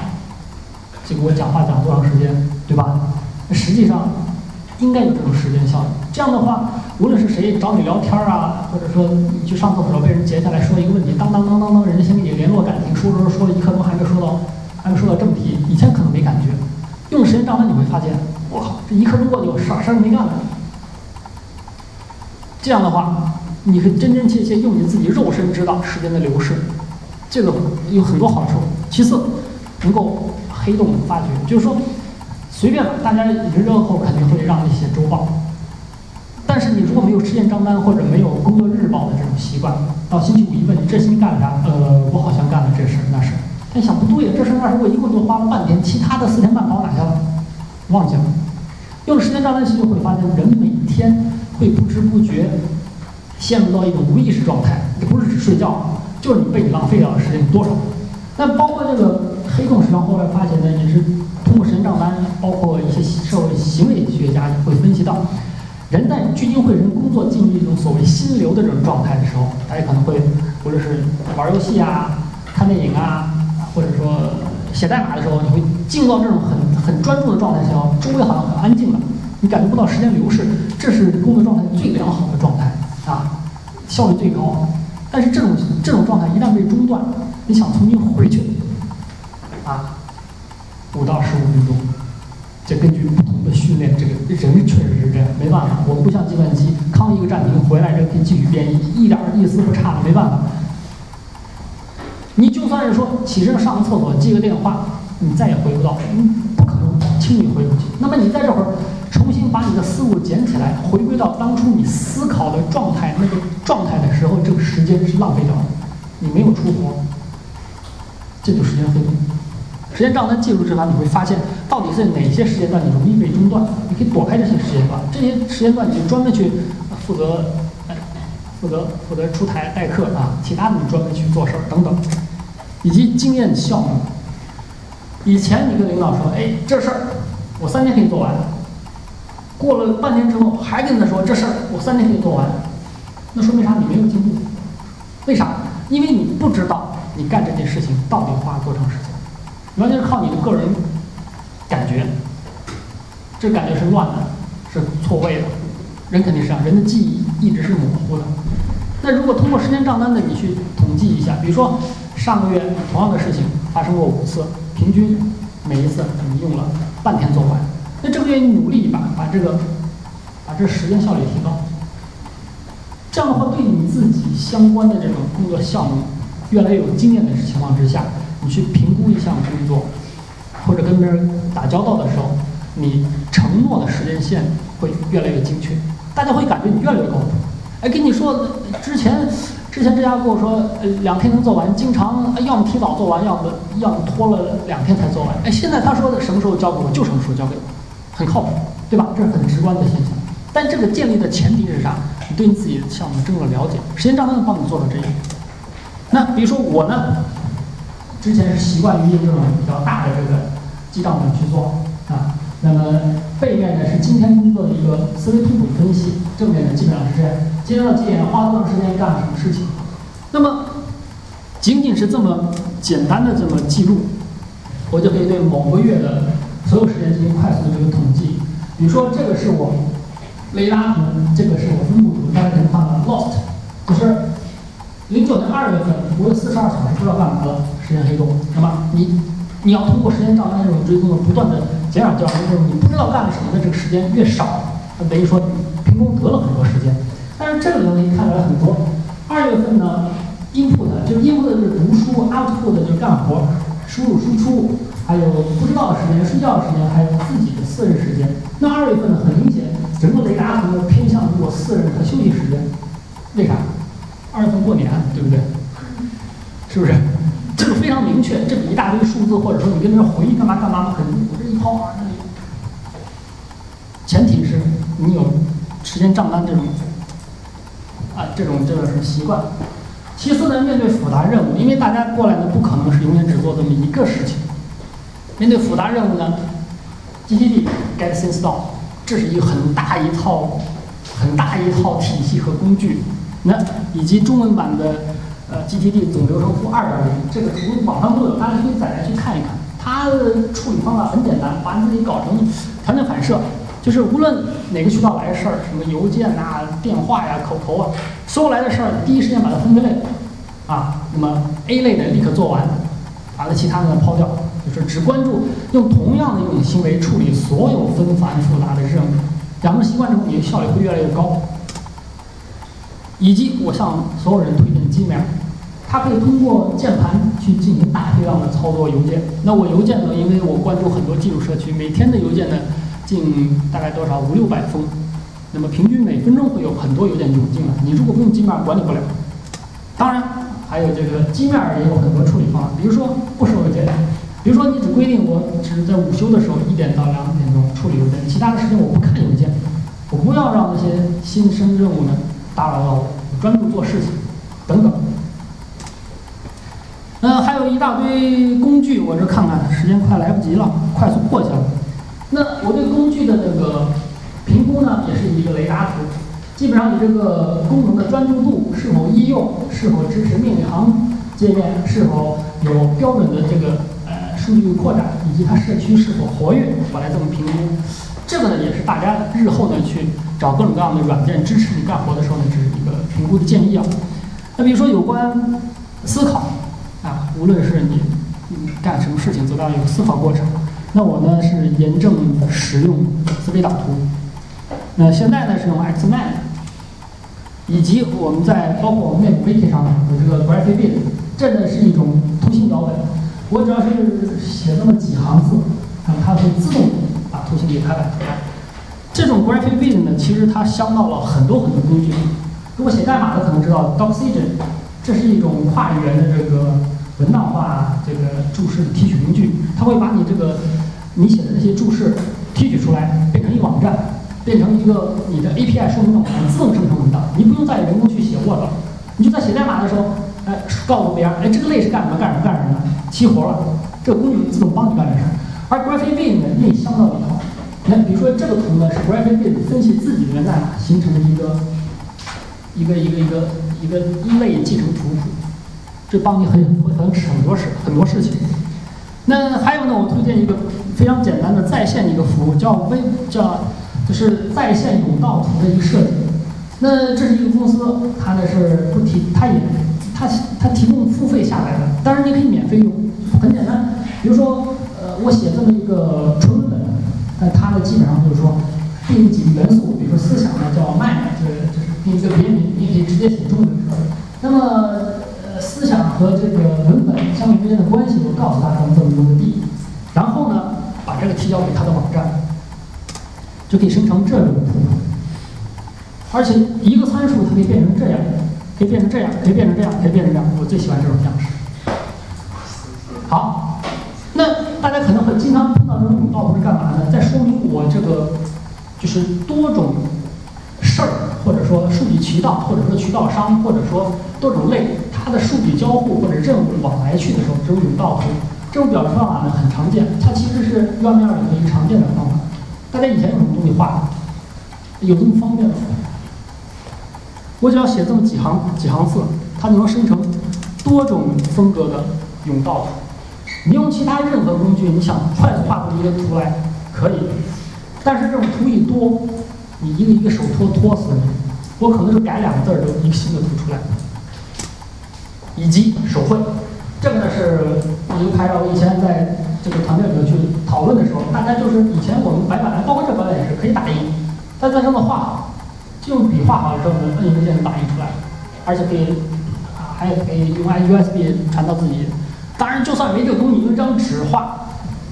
这个我讲话讲多长时间，对吧？那实际上应该有这种时间效应。这样的话，无论是谁找你聊天啊，或者说你去上厕所被人截下来说一个问题，当当当当当，人家先给你联络感情，说说说了一刻钟还没说到，还没说到正题。以前可能没感觉，用时间账单你会发现，我靠，这一刻钟过去，我啥事儿没干呢。这样的话。你可以真真切切用你自己肉身知道时间的流逝，这个有很多好处。其次，能够黑洞发掘，就是说，随便吧，大家一热后肯定会让你写周报，但是你如果没有时间账单或者没有工作日报的这种习惯，到星期五一问你这星期干了啥？呃，我好像干了这事那事。他想不对呀，这事那事我一共就花了半天，其他的四天半跑哪去了？忘记了。用时间账单系统会发现，人每天会不知不觉。陷入到一种无意识状态，不是只睡觉，就是你被你浪费掉的时间有多少。那包括这个黑洞，实际上后来发现呢，也是通过神账单，包括一些社会行为学家会分析到，人在聚精会神工作进入一种所谓心流的这种状态的时候，大家可能会无论是玩游戏啊、看电影啊，或者说写代码的时候，你会进入到这种很很专注的状态的时候，周围好像很安静了，你感觉不到时间流逝，这是工作状态最良好的状态。啊，效率最高，但是这种这种状态一旦被中断，你想重新回去，啊，五到十五分钟，这根据不同的训练，这个人确实是这样，没办法，我们不像计算机，康一个暂停回来，这可以继续编译，一点意思不差的，没办法。你就算是说起身上个厕所，接个电话，你再也回不到，轻易回不去。那么你在这会儿。重新把你的思路捡起来，回归到当初你思考的状态那个状态的时候，这个时间是浪费掉的，你没有出活，这就时间黑洞。时间账单记录之后，你会发现到底是哪些时间段你容易被中断，你可以躲开这些时间段。这些时间段你就专门去负责，负责负责出台代课啊，其他的你专门去做事儿等等，以及经验项目。以前你跟领导说，哎，这事儿我三天可以做完。过了半年之后，还跟他说这事儿我三天可以做完，那说明啥？你没有进步。为啥？因为你不知道你干这件事情到底花了多长时间，完全是靠你的个人感觉，这感觉是乱的，是错位的。人肯定是这样，人的记忆一直是模糊的。那如果通过时间账单的你去统计一下，比如说上个月同样的事情发生过五次，平均每一次你用了半天做完。那这个月你努力一把，把这个，把这时间效率提高。这样的话，对你自己相关的这种工作项目越来越有经验的情况之下，你去评估一项工作，或者跟别人打交道的时候，你承诺的时间线会越来越精确，大家会感觉你越来越靠谱。哎，跟你说之前。之前这家跟我说，呃，两天能做完，经常要么提早做完，要么要么拖了两天才做完。哎，现在他说的什么时候交给我就什么时候交给我，很靠谱，对吧？这是很直观的现象。但这个建立的前提是啥？你对你自己的项目真正的了解，时间账单帮你做到这一点。那比如说我呢，之前是习惯于用这种比较大的这个记账本去做啊。那么背面呢是今天工作的一个思维图谱分析，正面呢基本上是这样。今天到几点花多长时间干了什么事情？那么，仅仅是这么简单的这么记录，我就可以对某个月的所有时间进行快速的这个统计。比如说，这个是我雷达图，这个是我分布图，大家可以看到 lost，就是零九年二月份，我有四十二小时不知道干嘛了，时间黑洞。那么你你要通过时间账单这种追踪的不断的减少掉，就是你不知道干了什么的这个时间越少，等于说凭空得了很多时间。但是这个东西看出来很多。二月份呢，input 就是 input 就是读书，output 就是干活，输入输出，还有不知道的时间、睡觉的时间，还有自己的私人时间。那二月份呢，很明显，整个雷达图偏向于我私人和休息时间。为啥？二月份过年，对不对？是不是？这个非常明确，这一大堆数字，或者说你跟这回忆干嘛干嘛，肯定我这一抛，那里。前提是你有时间账单这种。啊，这种这个习惯。其次呢，面对复杂任务，因为大家过来呢，不可能是永远只做这么一个事情。面对复杂任务呢，GTD get things done，这是一个很大一套、很大一套体系和工具。那以及中文版的呃 GTD 总流程图二点零，这个图网上都有，大家可以载来去看一看。它的处理方法很简单，把你自己搞成条件反射。就是无论哪个渠道来的事儿，什么邮件呐、电话呀、口头啊，所有来的事儿，第一时间把它分分类，啊，那么 A 类的立刻做完，把它其他的抛掉，就是只关注用同样的一种行为处理所有纷繁复杂的任务，养成习惯之后，你的效率会越来越高。以及我向所有人推荐 Gmail，它可以通过键盘去进行大批量的操作邮件。那我邮件呢，因为我关注很多技术社区，每天的邮件呢。进大概多少五六百封，那么平均每分钟会有很多邮件涌进来。你如果不用机面管理不了。当然，还有这个机面也有很多处理方法，比如说不收邮件，比如说你只规定我只是在午休的时候一点到两点钟处理邮件，其他的时间我不看邮件，我不要让那些新生任务呢打扰到我，专注做事情等等。那，还有一大堆工具，我这看看，时间快来不及了，快速过去了。那我对工具的那个评估呢，也是一个雷达图，基本上你这个功能的专注度是否易用，是否支持命令行界面，是否有标准的这个数据扩展，以及它社区是否活跃，我来这么评估。这个呢，也是大家日后呢去找各种各样的软件支持你干活的时候呢，这是一个评估的建议啊。那比如说有关思考啊，无论是你干什么事情，都要有思考过程。那我呢是严正使用思维导图，那现在呢是用 Xmind，以及我们在包括我们内部 Wiki 上有这个 GraphyB，这呢是一种图形脚本。我只要是写那么几行字，啊，它会自动把图形给排版出来。这种 graphic vision 呢，其实它相到了很多很多工具。如果写代码的可能知道 Docgen，这是一种跨语言的这个文档化这个注释的提取工具，它会把你这个。你写的这些注释提取出来，变成一个网站，变成一个你的 API 说明的网站，自动生成文档，你不用再人工去写 Word，了你就在写代码的时候，哎，告诉别人，哎，这个类是干什么干什么干什么的，齐活了，这个工具自动帮你干这事儿。而 GraphicBeat 呢，也相当里头，那比如说这个图呢，是 GraphicBeat 分析自己的源代码形成的一个一个一个一个一个一类继承图谱，这帮你很很省很多事很多事情。那还有呢，我推荐一个。非常简单的在线一个服务，叫微叫就是在线甬道图的一个设计。那这是一个公司，它呢是不提，它也它它提供付费下来的，当然你可以免费用，很简单。比如说，呃，我写这么一个纯文本，那它呢基本上就是说定几个元素，比如说思想呢叫 man，就是就是定一个别名，你可以直接写中文。那么呃思想和这个文本相互之间的关系，我告诉他这么这么多个地，然后呢。把这个提交给他的网站，就可以生成这种图，而且一个参数它可以变成这样，可以变成这样，可以变成这样，可以变成这样。我最喜欢这种样式。好，那大家可能会经常碰到这种甬道图是干嘛呢？在说明我这个就是多种事儿，或者说数据渠道，或者说渠道商，或者说多种类，它的数据交互或者任务往来去的时候，这种甬道图。这种表示方法呢很常见，它其实是 UML 里面一个常见的方法。大家以前用什么东西画？有这么方便吗？我只要写这么几行几行字，它就能生成多种风格的甬道图。你用其他任何工具，你想快速画出一个图来可以，但是这种图一多，你一个一个手拖拖死你。我可能就改两个字儿，就一个新的图出来。以及手绘。这个呢是我就拍照，我以前在这个团队里面去讨论的时候，大家就是以前我们白板，包括这白板也是可以打印，但在上面画，用笔画好了之后呢，摁一个键就打印出来，而且可以啊，还可以用 USB 传到自己。当然，就算没这个东西，用一张纸画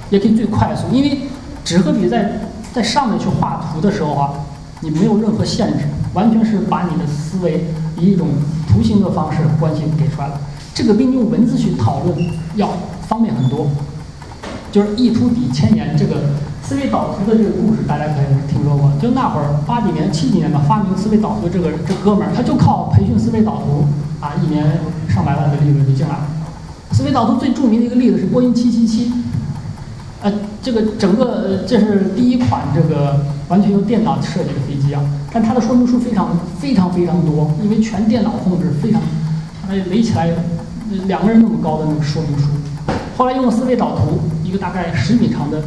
也可以最快速，因为纸和笔在在上面去画图的时候啊，你没有任何限制，完全是把你的思维以一种图形的方式关系给出来了。这个比你用文字去讨论要方便很多，就是一出抵千言。这个思维导图的这个故事，大家可能听说过。就那会儿八几年、七几年吧，发明思维导图这个这哥们儿，他就靠培训思维导图啊，一年上百万的利润就进来了。思维导图最著名的一个例子是波音七七七，呃，这个整个这是第一款这个完全由电脑设计的飞机啊，但它的说明书非常非常非常多，因为全电脑控制，非常哎垒起来。两个人那么高的那个说明书，后来用了思维导图，一个大概十米长的、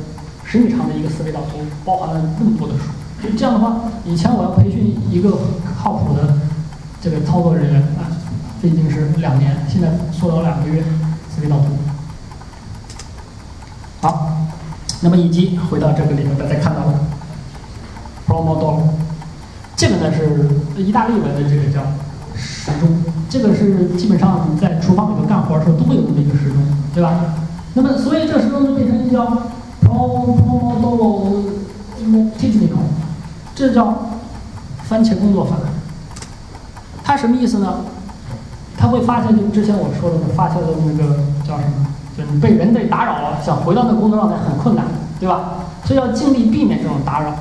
十米长的一个思维导图，包含了那么多的书。就这样的话，以前我要培训一个靠谱的这个操作人员啊，这已经是两年，现在缩到两个月。思维导图。好，那么以及回到这个里面，大家看到了 p r o m o d o 这个呢是意大利文的这个叫。时钟，这个是基本上你在厨房里头干活的时候都会有这么一个时钟，对吧？那么，所以这时钟就变成叫 Pomodoro Technical，这叫番茄工作法。它什么意思呢？它会发现就之前我说的发现的那个叫什么？就是被人类打扰了，想回到那工作状态很困难，对吧？所以要尽力避免这种打扰。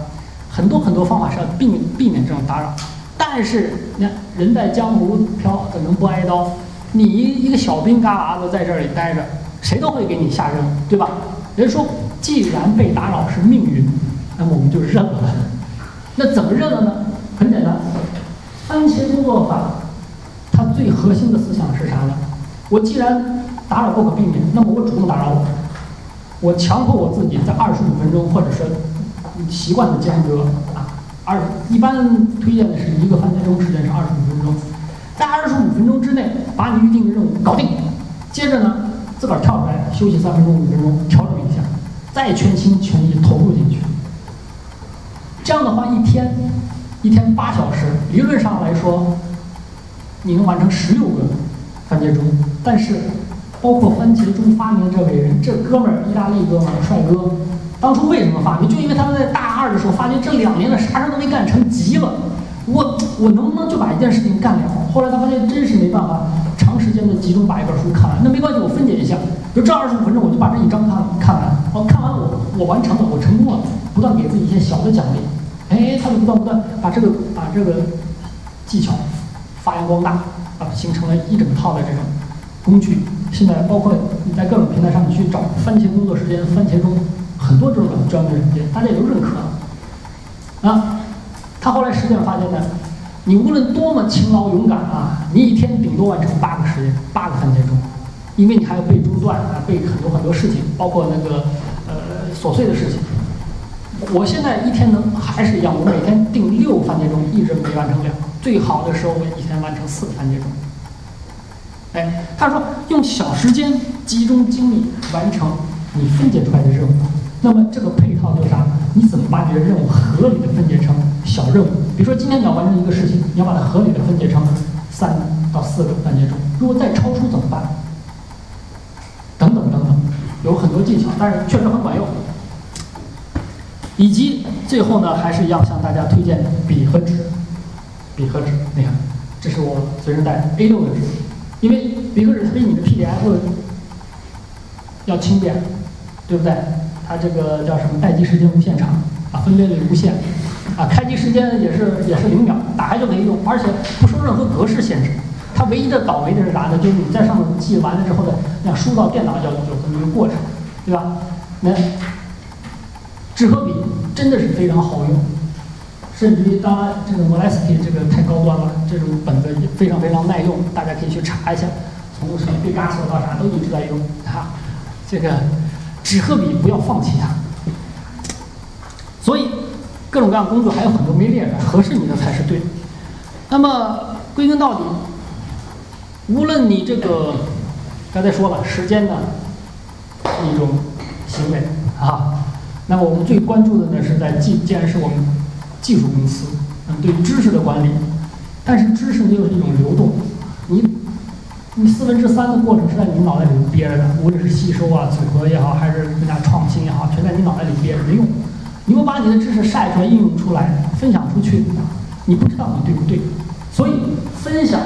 很多很多方法是要避免避免这种打扰。但是，你看，人在江湖飘，怎能不挨刀？你一个小兵嘎子在这里待着，谁都会给你下任务，对吧？人说，既然被打扰是命运，那么我们就认了。那怎么认了呢？很简单，番茄工作法，它最核心的思想是啥呢？我既然打扰不可避免，那么我主动打扰我，我强迫我自己在二十五分钟，或者是习惯的间隔啊。二一般推荐的是一个番茄钟时间是二十五分钟，在二十五分钟之内把你预定的任务搞定，接着呢自个儿跳出来休息三分钟五分钟调整一下，再全心全意投入进去。这样的话一天一天八小时，理论上来说你能完成十六个番茄钟，但是包括番茄钟发明的这位人，这哥们儿意大利哥们儿帅哥。当初为什么发明？就因为他们在大二的时候发觉这两年的啥事都没干成，急了。我我能不能就把一件事情干了？后来他发现真是没办法，长时间的集中把一本书看完。那没关系，我分解一下，比如这二十五分钟，我就把这一章看看完。哦，看完我我完成了，我成功了，不断给自己一些小的奖励。哎，他就不断不断把这个把这个技巧发扬光大，啊，形成了一整套的这种工具。现在包括你在各种平台上你去找番茄工作时间、番茄钟。很多这种专门软件，大家也都认可啊。他后来实践发现呢，你无论多么勤劳勇敢啊，你一天顶多完成八个时间，八个番茄钟，因为你还要背中断啊，背很多很多事情，包括那个呃琐碎的事情。我现在一天能还是一样，我每天定六番茄钟，一直没完成了。最好的时候，我一天完成四个番茄钟。哎，他说用小时间集中精力完成你分解出来的任务。那么这个配套就是啥？你怎么把你的任务合理的分解成小任务？比如说今天你要完成一个事情，你要把它合理的分解成三到四个番茄钟。如果再超出怎么办？等等等等，有很多技巧，但是确实很管用。以及最后呢，还是一样向大家推荐笔和纸。笔和纸，你看，这是我随身带的 A6 的纸，因为笔和纸它比你的 PDF 要轻便，对不对？它这个叫什么？待机时间无限长啊，分辨率无限啊，开机时间也是也是零秒，打开就可以用，而且不受任何格式限制。它唯一的倒霉的是啥呢？就是你在上面记完了之后呢，要输到电脑要有这么一个过程，对吧？那纸和笔真的是非常好用，甚至于当然这个 Moleskine 这个太高端了，这种本子也非常非常耐用，大家可以去查一下，从什么毕加索到啥都一直在用啊。这个纸和笔不要放弃它。所以各种各样工作还有很多没列出来，合适你的才是对。那么归根到底。无论你这个刚才说了时间的一种行为啊，那么我们最关注的呢是在技，既然是我们技术公司，嗯，对知识的管理，但是知识呢又是一种流动，你你四分之三的过程是在你脑袋里憋着的，无论是吸收啊、组合也好，还是更加创新也好，全在你脑袋里憋着没用。你不把你的知识晒出来、应用出来、分享出去，你不知道你对不对？所以分享。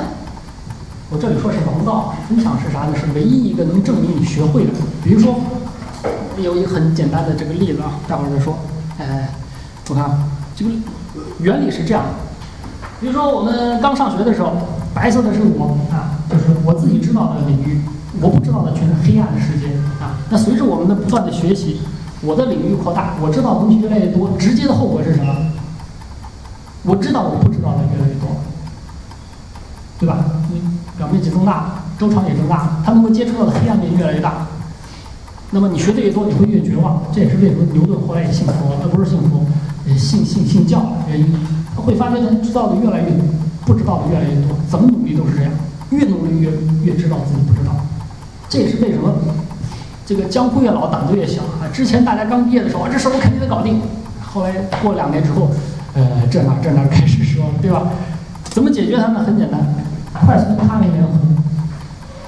我这里说是王道，分享是啥呢？是唯一一个能证明你学会的。比如说，有一个很简单的这个例子啊，待会儿再说。哎，我看这个原理是这样的。比如说我们刚上学的时候，白色的是我啊，就是我自己知道的领域，我不知道的全是黑暗的世界啊。那随着我们的不断的学习，我的领域扩大，我知道的东西越来越多，直接的后果是什么？我知道我不知道的越来越多，对吧？你。表面积增大，周长也增大，它能够接触到的黑暗面越来越大。那么你学的越多，你会越绝望。这也是为什么牛顿后来也信佛，他不是信佛，信信信教原因。他会发现他知道的越来越多，不知道的越来越多。怎么努力都是这样，越努力越越知道自己不知道。这也是为什么这个江湖越老胆子越小啊！之前大家刚毕业的时候，这事我肯定得搞定。后来过两年之后，呃，这哪这哪开始说，对吧？怎么解决它呢？很简单。快速他人联合。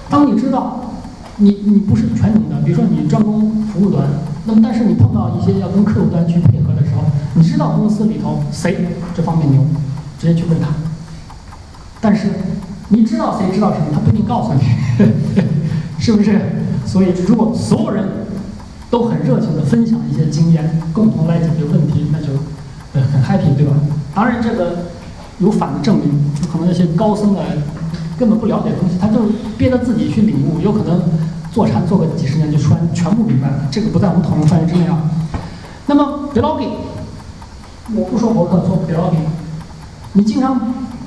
当你知道你你不是全能的，比如说你专攻服务端，那么但是你碰到一些要跟客户端去配合的时候，你知道公司里头谁这方面牛，直接去问他。(laughs) 但是你知道谁知道什么，他不一定告诉你，(laughs) 是不是？所以如果所有人都很热情的分享一些经验，共同来解决问题，那就呃很 happy，对吧？当然这个。有反的证明，可能那些高僧啊根本不了解东西，他就憋着自己去领悟，有可能坐禅坐个几十年就全全部明白了。这个不在我们讨论范围之内啊。那么 blogging，我不说博客，做 blogging，你经常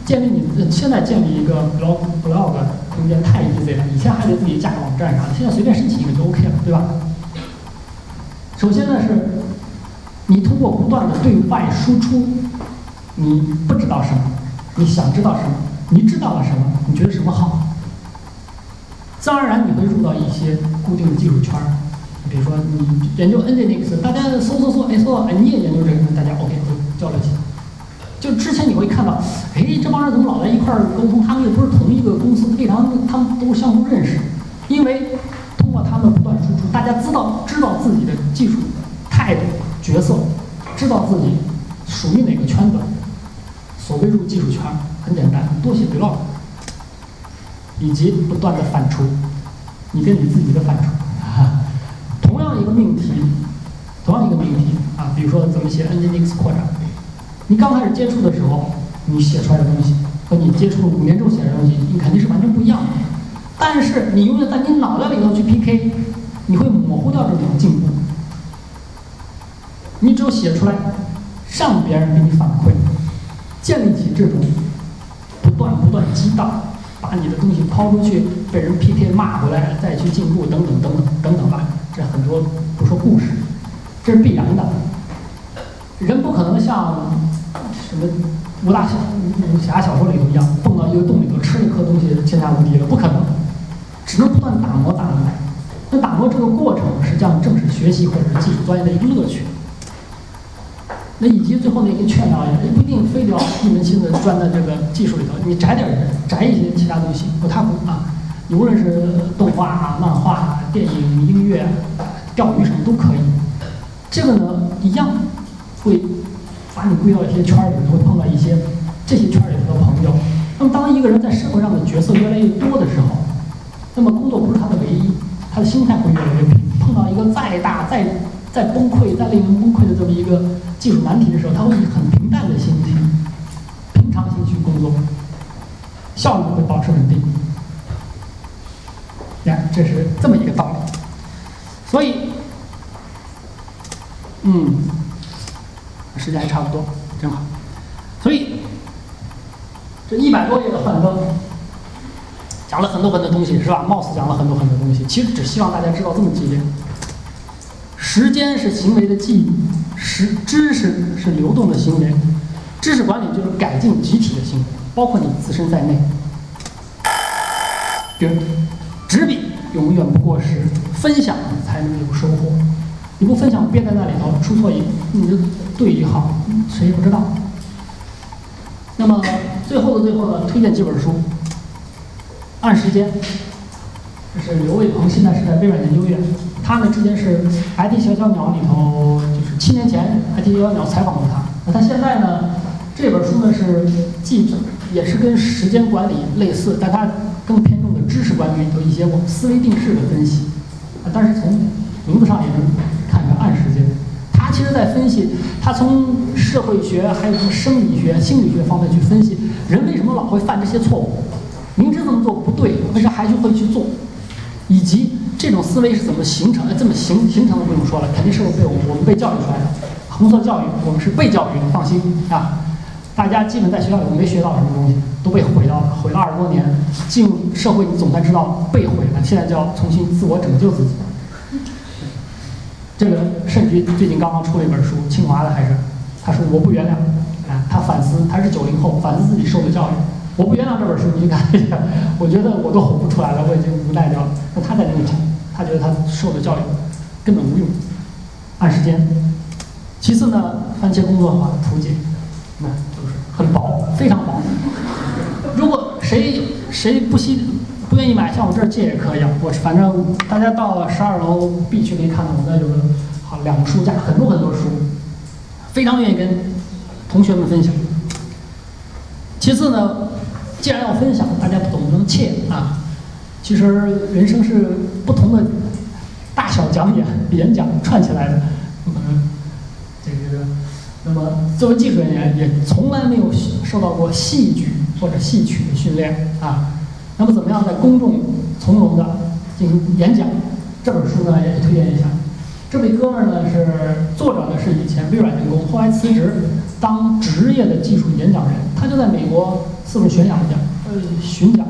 建立你现在建立一个 blog blog 空间太 easy 了，以前还得自己架个网站啥的，现在随便申请一个就 OK 了，对吧？首先呢是，你通过不断的对外输出。你不知道什么，你想知道什么，你知道了什么，你觉得什么好？自然而然你会入到一些固定的技术圈儿，比如说你研究 Nginx，大家搜搜搜，哎搜，哎你也研究这个，大家 OK 会交流起来。就之前你会看到，哎这帮人怎么老在一块儿沟通？他们又不是同一个公司，为啥他们都相互认识？因为通过他们不断输出，大家知道知道自己的技术态度、角色，知道自己属于哪个圈子。所谓入技术圈很简单，多写 blog，以及不断的反刍，你跟你自己的反刍。同样一个命题，同样一个命题啊，比如说怎么写 Nginx 扩展，你刚开始接触的时候，你写出来的东西和你接触了五年之后写的东西，你肯定是完全不一样的。但是你永远在你脑袋里头去 PK，你会模糊掉这种进步。你只有写出来，让别人给你反馈。建立起这种不断不断激荡，把你的东西抛出去，被人 PK 骂回来，再去进步，等等等等等等吧。这很多不说故事，这是必然的。人不可能像什么武大武侠小说里头一样，蹦到一个洞里头吃一颗东西天下无敌了，不可能。只能不断打磨打磨。那打磨这个过程，实际上正是学习或者是技术专业的一个乐趣。那以及最后的一个劝导也不一定非得要一门心思钻在这个技术里头，你摘点儿摘一些其他东西，不太苦啊。你无论是动画啊、漫画啊、电影、音乐、钓鱼什么都可以。这个呢一样，会把你归到一些圈儿里，会碰到一些这些圈儿里头的朋友。那么，当一个人在社会上的角色越来越多的时候，那么工作不是他的唯一，他的心态会越来越平。碰到一个再大、再再崩溃、再令人崩溃的这么一个技术难题的时候，他会以很平淡的心情、平常心去工作，效率会保持稳定。你看，这是这么一个道理。所以，嗯，时间还差不多，正好。所以，这一百多页的幻灯，讲了很多很多东西，是吧？貌似讲了很多很多东西，其实只希望大家知道这么几点：时间是行为的记忆，识知识是流动的行为，知识管理就是改进集体的行为，包括你自身在内。比如，纸笔永远不过时，分享才能有收获。你不分享，憋在那里头，出错一，你就对一好，谁也不知道。那么最后的最后呢，推荐几本书。按时间，这是刘卫鹏，现在是在微软研究院。他呢之前是 IT 小小鸟里头，就是七年前 IT 小小鸟采访过他。那他现在呢，这本书呢是既也是跟时间管理类似，但他更偏重的知识管理，有一些我们思维定式的分析。但是从名字上也能。其实在分析，他从社会学还有什么生理学、心理学方面去分析，人为什么老会犯这些错误，明知这么做不对，为啥还是会去做，以及这种思维是怎么形成的？这么形形成的不用说了，肯定是被我们我们被教育出来的。红色教育，我们是被教育的，放心啊。大家基本在学校里没学到什么东西，都被毁掉了，毁了二十多年。进入社会，你总算知道被毁了，现在就要重新自我拯救自己。这个甚至最近刚刚出了一本书，清华的还是，他说我不原谅，啊，他反思，他是九零后，反思自己受的教育。我不原谅这本书，你去看一下，我觉得我都吼不出来了，我已经无奈掉了。那他在那里讲，他觉得他受的教育根本无用，按时间。其次呢，番茄工作法的图解，那就是很薄，非常薄。如果谁谁不惜。不愿意买，向我这儿借也可以啊。我反正大家到十二楼 B 区可以看到，我那有个好两个书架，很多很多书，非常愿意跟同学们分享。其次呢，既然要分享，大家不懂能切啊。其实人生是不同的大小讲演演讲串起来的。嗯，这个那么作为技术人员，也从来没有受到过戏剧或者戏曲的训练啊。那么怎么样在公众从容的进行演讲？这本书呢也推荐一下。这位哥们儿呢是作者呢是以前微软员工，后来辞职当职业的技术演讲人，他就在美国四处巡讲讲，呃巡讲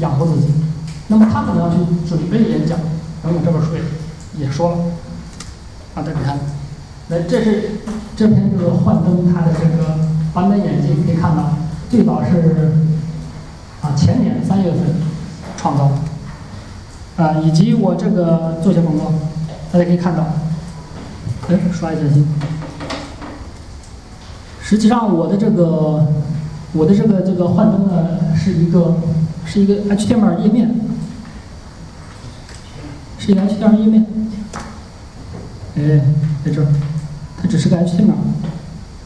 养活自己。那么他怎么样去准备演讲？等等这本书也也说了。啊，大家看，那这是这篇这个幻灯它的这个版本演进可以看到，最早是。啊，前年三月份创造的，啊，以及我这个做些工作，大家可以看到，哎，刷一下新。实际上，我的这个我的这个这个幻灯呢，是一个是一个 HTML 页面，是一个 HTML 页面，哎，在这儿，它只是个 HTML，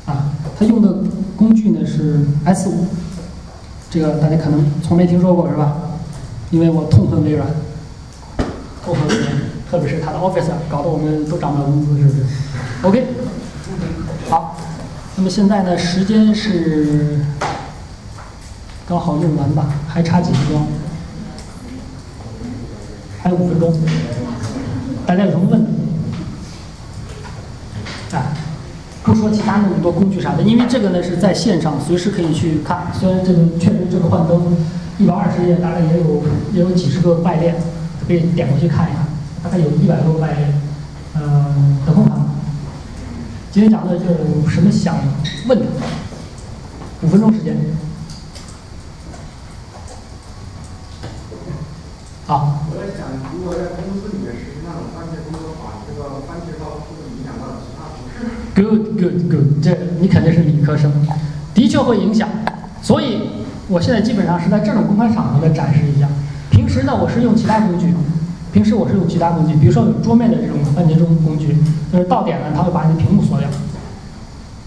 啊，它用的工具呢是 S 五。这个大家可能从没听说过是吧？因为我痛恨微软，痛恨微软，特别是它的 Office，搞得我们都涨不了工资，是不是？OK，好，那么现在呢，时间是刚好用完吧，还差几分钟？还有五分钟，大家有什么问题？啊？不说其他那么多工具啥的，因为这个呢是在线上，随时可以去看。虽然这个确实这个幻灯一百二十页，大概也有也有几十个外链，可以点过去看一看，大概有一百多个外链。嗯，等会看。今天讲的就有什么想问的？五分钟时间。好。我在想，如果司里面实行那种番茄工作法，这个番茄刀会不会影响到其他同事？Good, good, good。这你肯定是理科生，的确会影响。所以我现在基本上是在这种公开场合的展示一下。平时呢，我是用其他工具。平时我是用其他工具，比如说有桌面的这种番茄钟工具，就是到点了，它会把你的屏幕锁掉。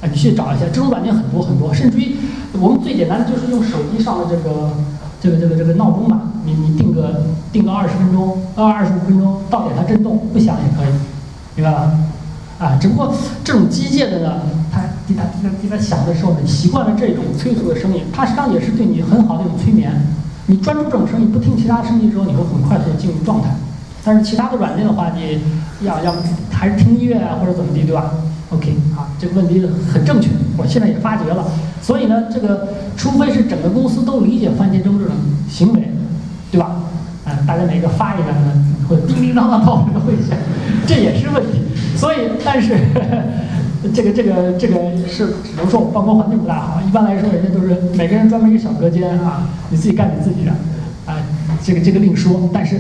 啊，你去找一下，这种软件很多很多，甚至于我们最简单的就是用手机上的这个这个这个这个闹钟嘛，你你定个定个二十分钟，二二十五分钟，到点它震动，不响也可以，明白吧？啊，只不过这种机械的呢，它滴答滴答滴答响的时候呢，习惯了这种催促的声音，它实际上也是对你很好的一种催眠。你专注这种声音，不听其他声音之后，你会很快速的进入状态。但是其他的软件的话，你要要还是听音乐啊，或者怎么地，对吧？OK，啊，这个问题很正确，我现在也发觉了。所以呢，这个除非是整个公司都理解番茄钟这种行为，对吧？啊，大家每个发一个呢，会叮叮当当到这个会响，这也是问题。所以，但是 (laughs) 这个这个这个是只能说我办公环境不大好。一般来说，人家都是每个人专门一个小隔间啊，你自己干你自己的，啊，这个这个另说。但是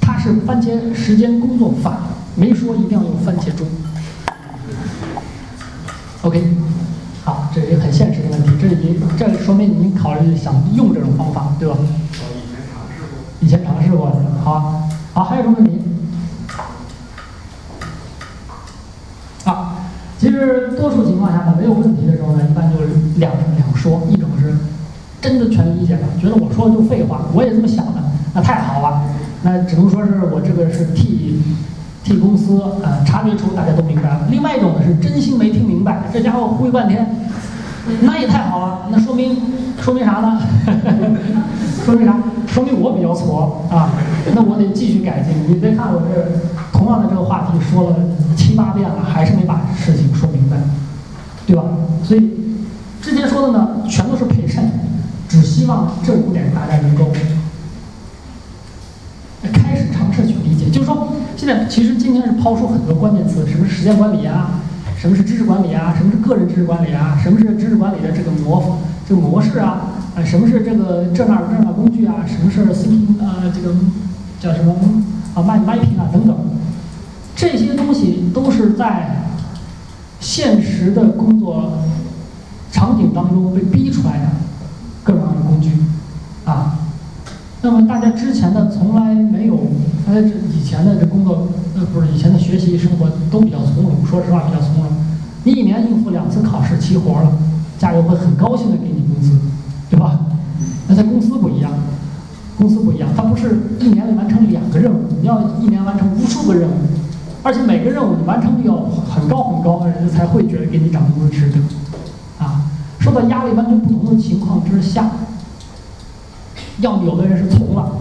它是番茄时间工作法，没说一定要用番茄钟。OK，好，这是一个很现实的问题，这已经这说明您考虑想用这种方法，对吧？我以前尝试过。以前尝试过，好，好，还有什么问题？啊，其实多数情况下呢，没有问题的时候呢，一般就是两两说，一种是真的全理解了，觉得我说的就废话，我也这么想的，那太好了，那只能说是我这个是替替公司呃察觉出大家都明白了。另外一种呢是真心没听明白，这家伙忽悠半天，(laughs) 那也太好了，那说明说明啥呢？(laughs) 说明啥？说明我比较挫啊，那我得继续改进。你别看我这同样的这个话题说了七八遍了，还是没把事情说明白，对吧？所以之前说的呢，全都是陪衬，只希望这五点大家能够开始尝试去理解。就是说，现在其实今天是抛出很多关键词，什么时间管理啊，什么是知识管理啊，什么是个人知识管理啊，什么是知识管理的这个模这个模式啊。啊，什么是这个这那这那工具啊？什么是 c 啊？这个叫什么啊？mind mapping 啊等等，这些东西都是在现实的工作场景当中被逼出来的各种各样的工具啊。那么大家之前的从来没有，大家这以前的这工作呃不是以前的学习生活都比较从容，说实话比较从容。你一年应付两次考试齐活了，家里会很高兴的给你工资。对吧？那在公司不一样，公司不一样，它不是一年里完成两个任务，你要一年完成无数个任务，而且每个任务你完成率要很高很高，人家才会觉得给你涨工资值得。啊，受到压力完全不同的情况之下，要么有的人是从了，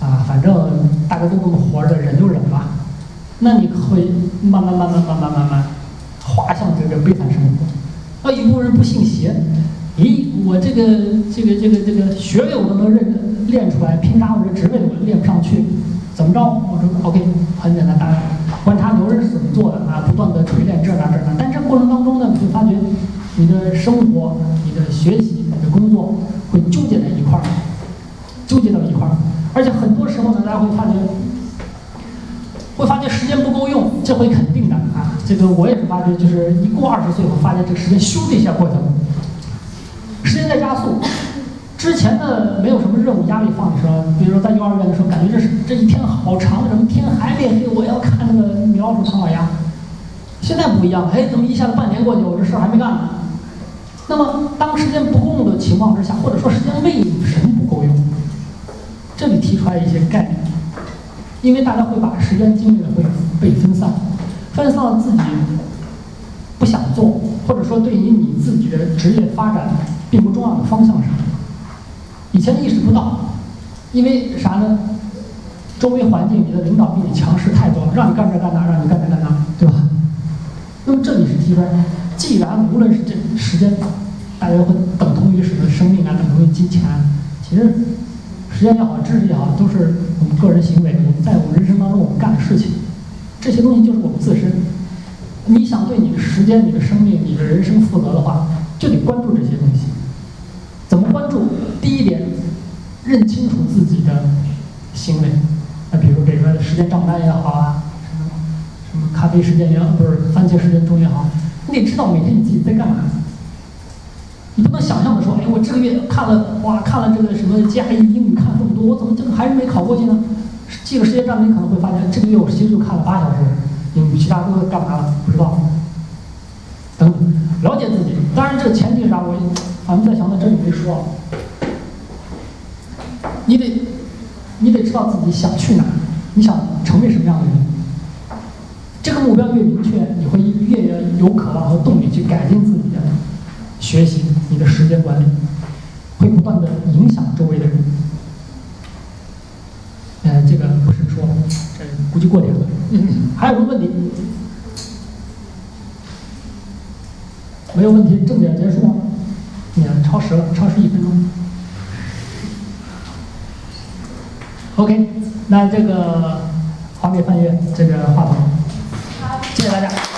啊，反正大家都这么活着，忍就忍吧。那你会慢慢慢慢慢慢慢慢滑向这个悲惨生活。那一部分人不信邪。咦，我这个这个这个这个学位我都能认练出来，凭啥我这职位我练不上去？怎么着？我说 OK，很简单，大家观察牛人是怎么做的啊，不断的锤炼这那这那。但这过程当中呢，你会发觉你的生活、你的学习、你的工作会纠结在，纠结到一块儿。而且很多时候呢，大家会发觉会发觉时间不够用，这会肯定的啊。这个我也是发觉，就是一过二十岁，我发现这个时间咻的一下过去了。时间在加速，之前的没有什么任务压力放的时候，比如说在幼儿园的时候，感觉这是这一天好长，怎么天还没黑，我要看那个米老鼠唐老鸭。现在不一样了，哎，怎么一下子半年过去，我这事儿还没干呢？那么当时间不够用的情况之下，或者说时间为什么不够用？这里提出来一些概念，因为大家会把时间精力会被分散，分散到自己不想做，或者说对于你自己的职业发展。并不重要的方向上，以前意识不到，因为啥呢？周围环境，你的领导比你强势太多了，让你干这干那，让你干这干那，对吧？那么这里是提出来，既然无论是这时间，大家会等同于什么生命啊，等同于金钱，其实时间也好，知识也好，都是我们个人行为，我们在我们人生当中我们干的事情，这些东西就是我们自身。你想对你的时间、你的生命、你的人生负责的话，就得关注这些东西。怎么关注？第一点，认清楚自己的行为。那比如这个时间账单也好啊，什么什么咖啡时间也好，不是番茄时间钟也好，你得知道每天你自己在干嘛。你不能想象的说，哎，我这个月看了哇，看了这个什么加一英语看了这么多，我怎么这个还是没考过去呢？记个时间账，你可能会发现，这个月我其实就看了八小时英语，其他都干嘛了？不知道。等了解自己。当然，这个前提是啥？我俺们在想到这里没说，你得你得知道自己想去哪，你想成为什么样的人。这个目标越明确，你会越有渴望和动力去改进自己学习，你的时间管理会不断的影响周围的人。呃，这个不是说，这估计过点了。还有什么问题？没有问题，正点结束。你看，超时了，超时一分钟。OK，那这个还给范月这个话筒，谢谢大家。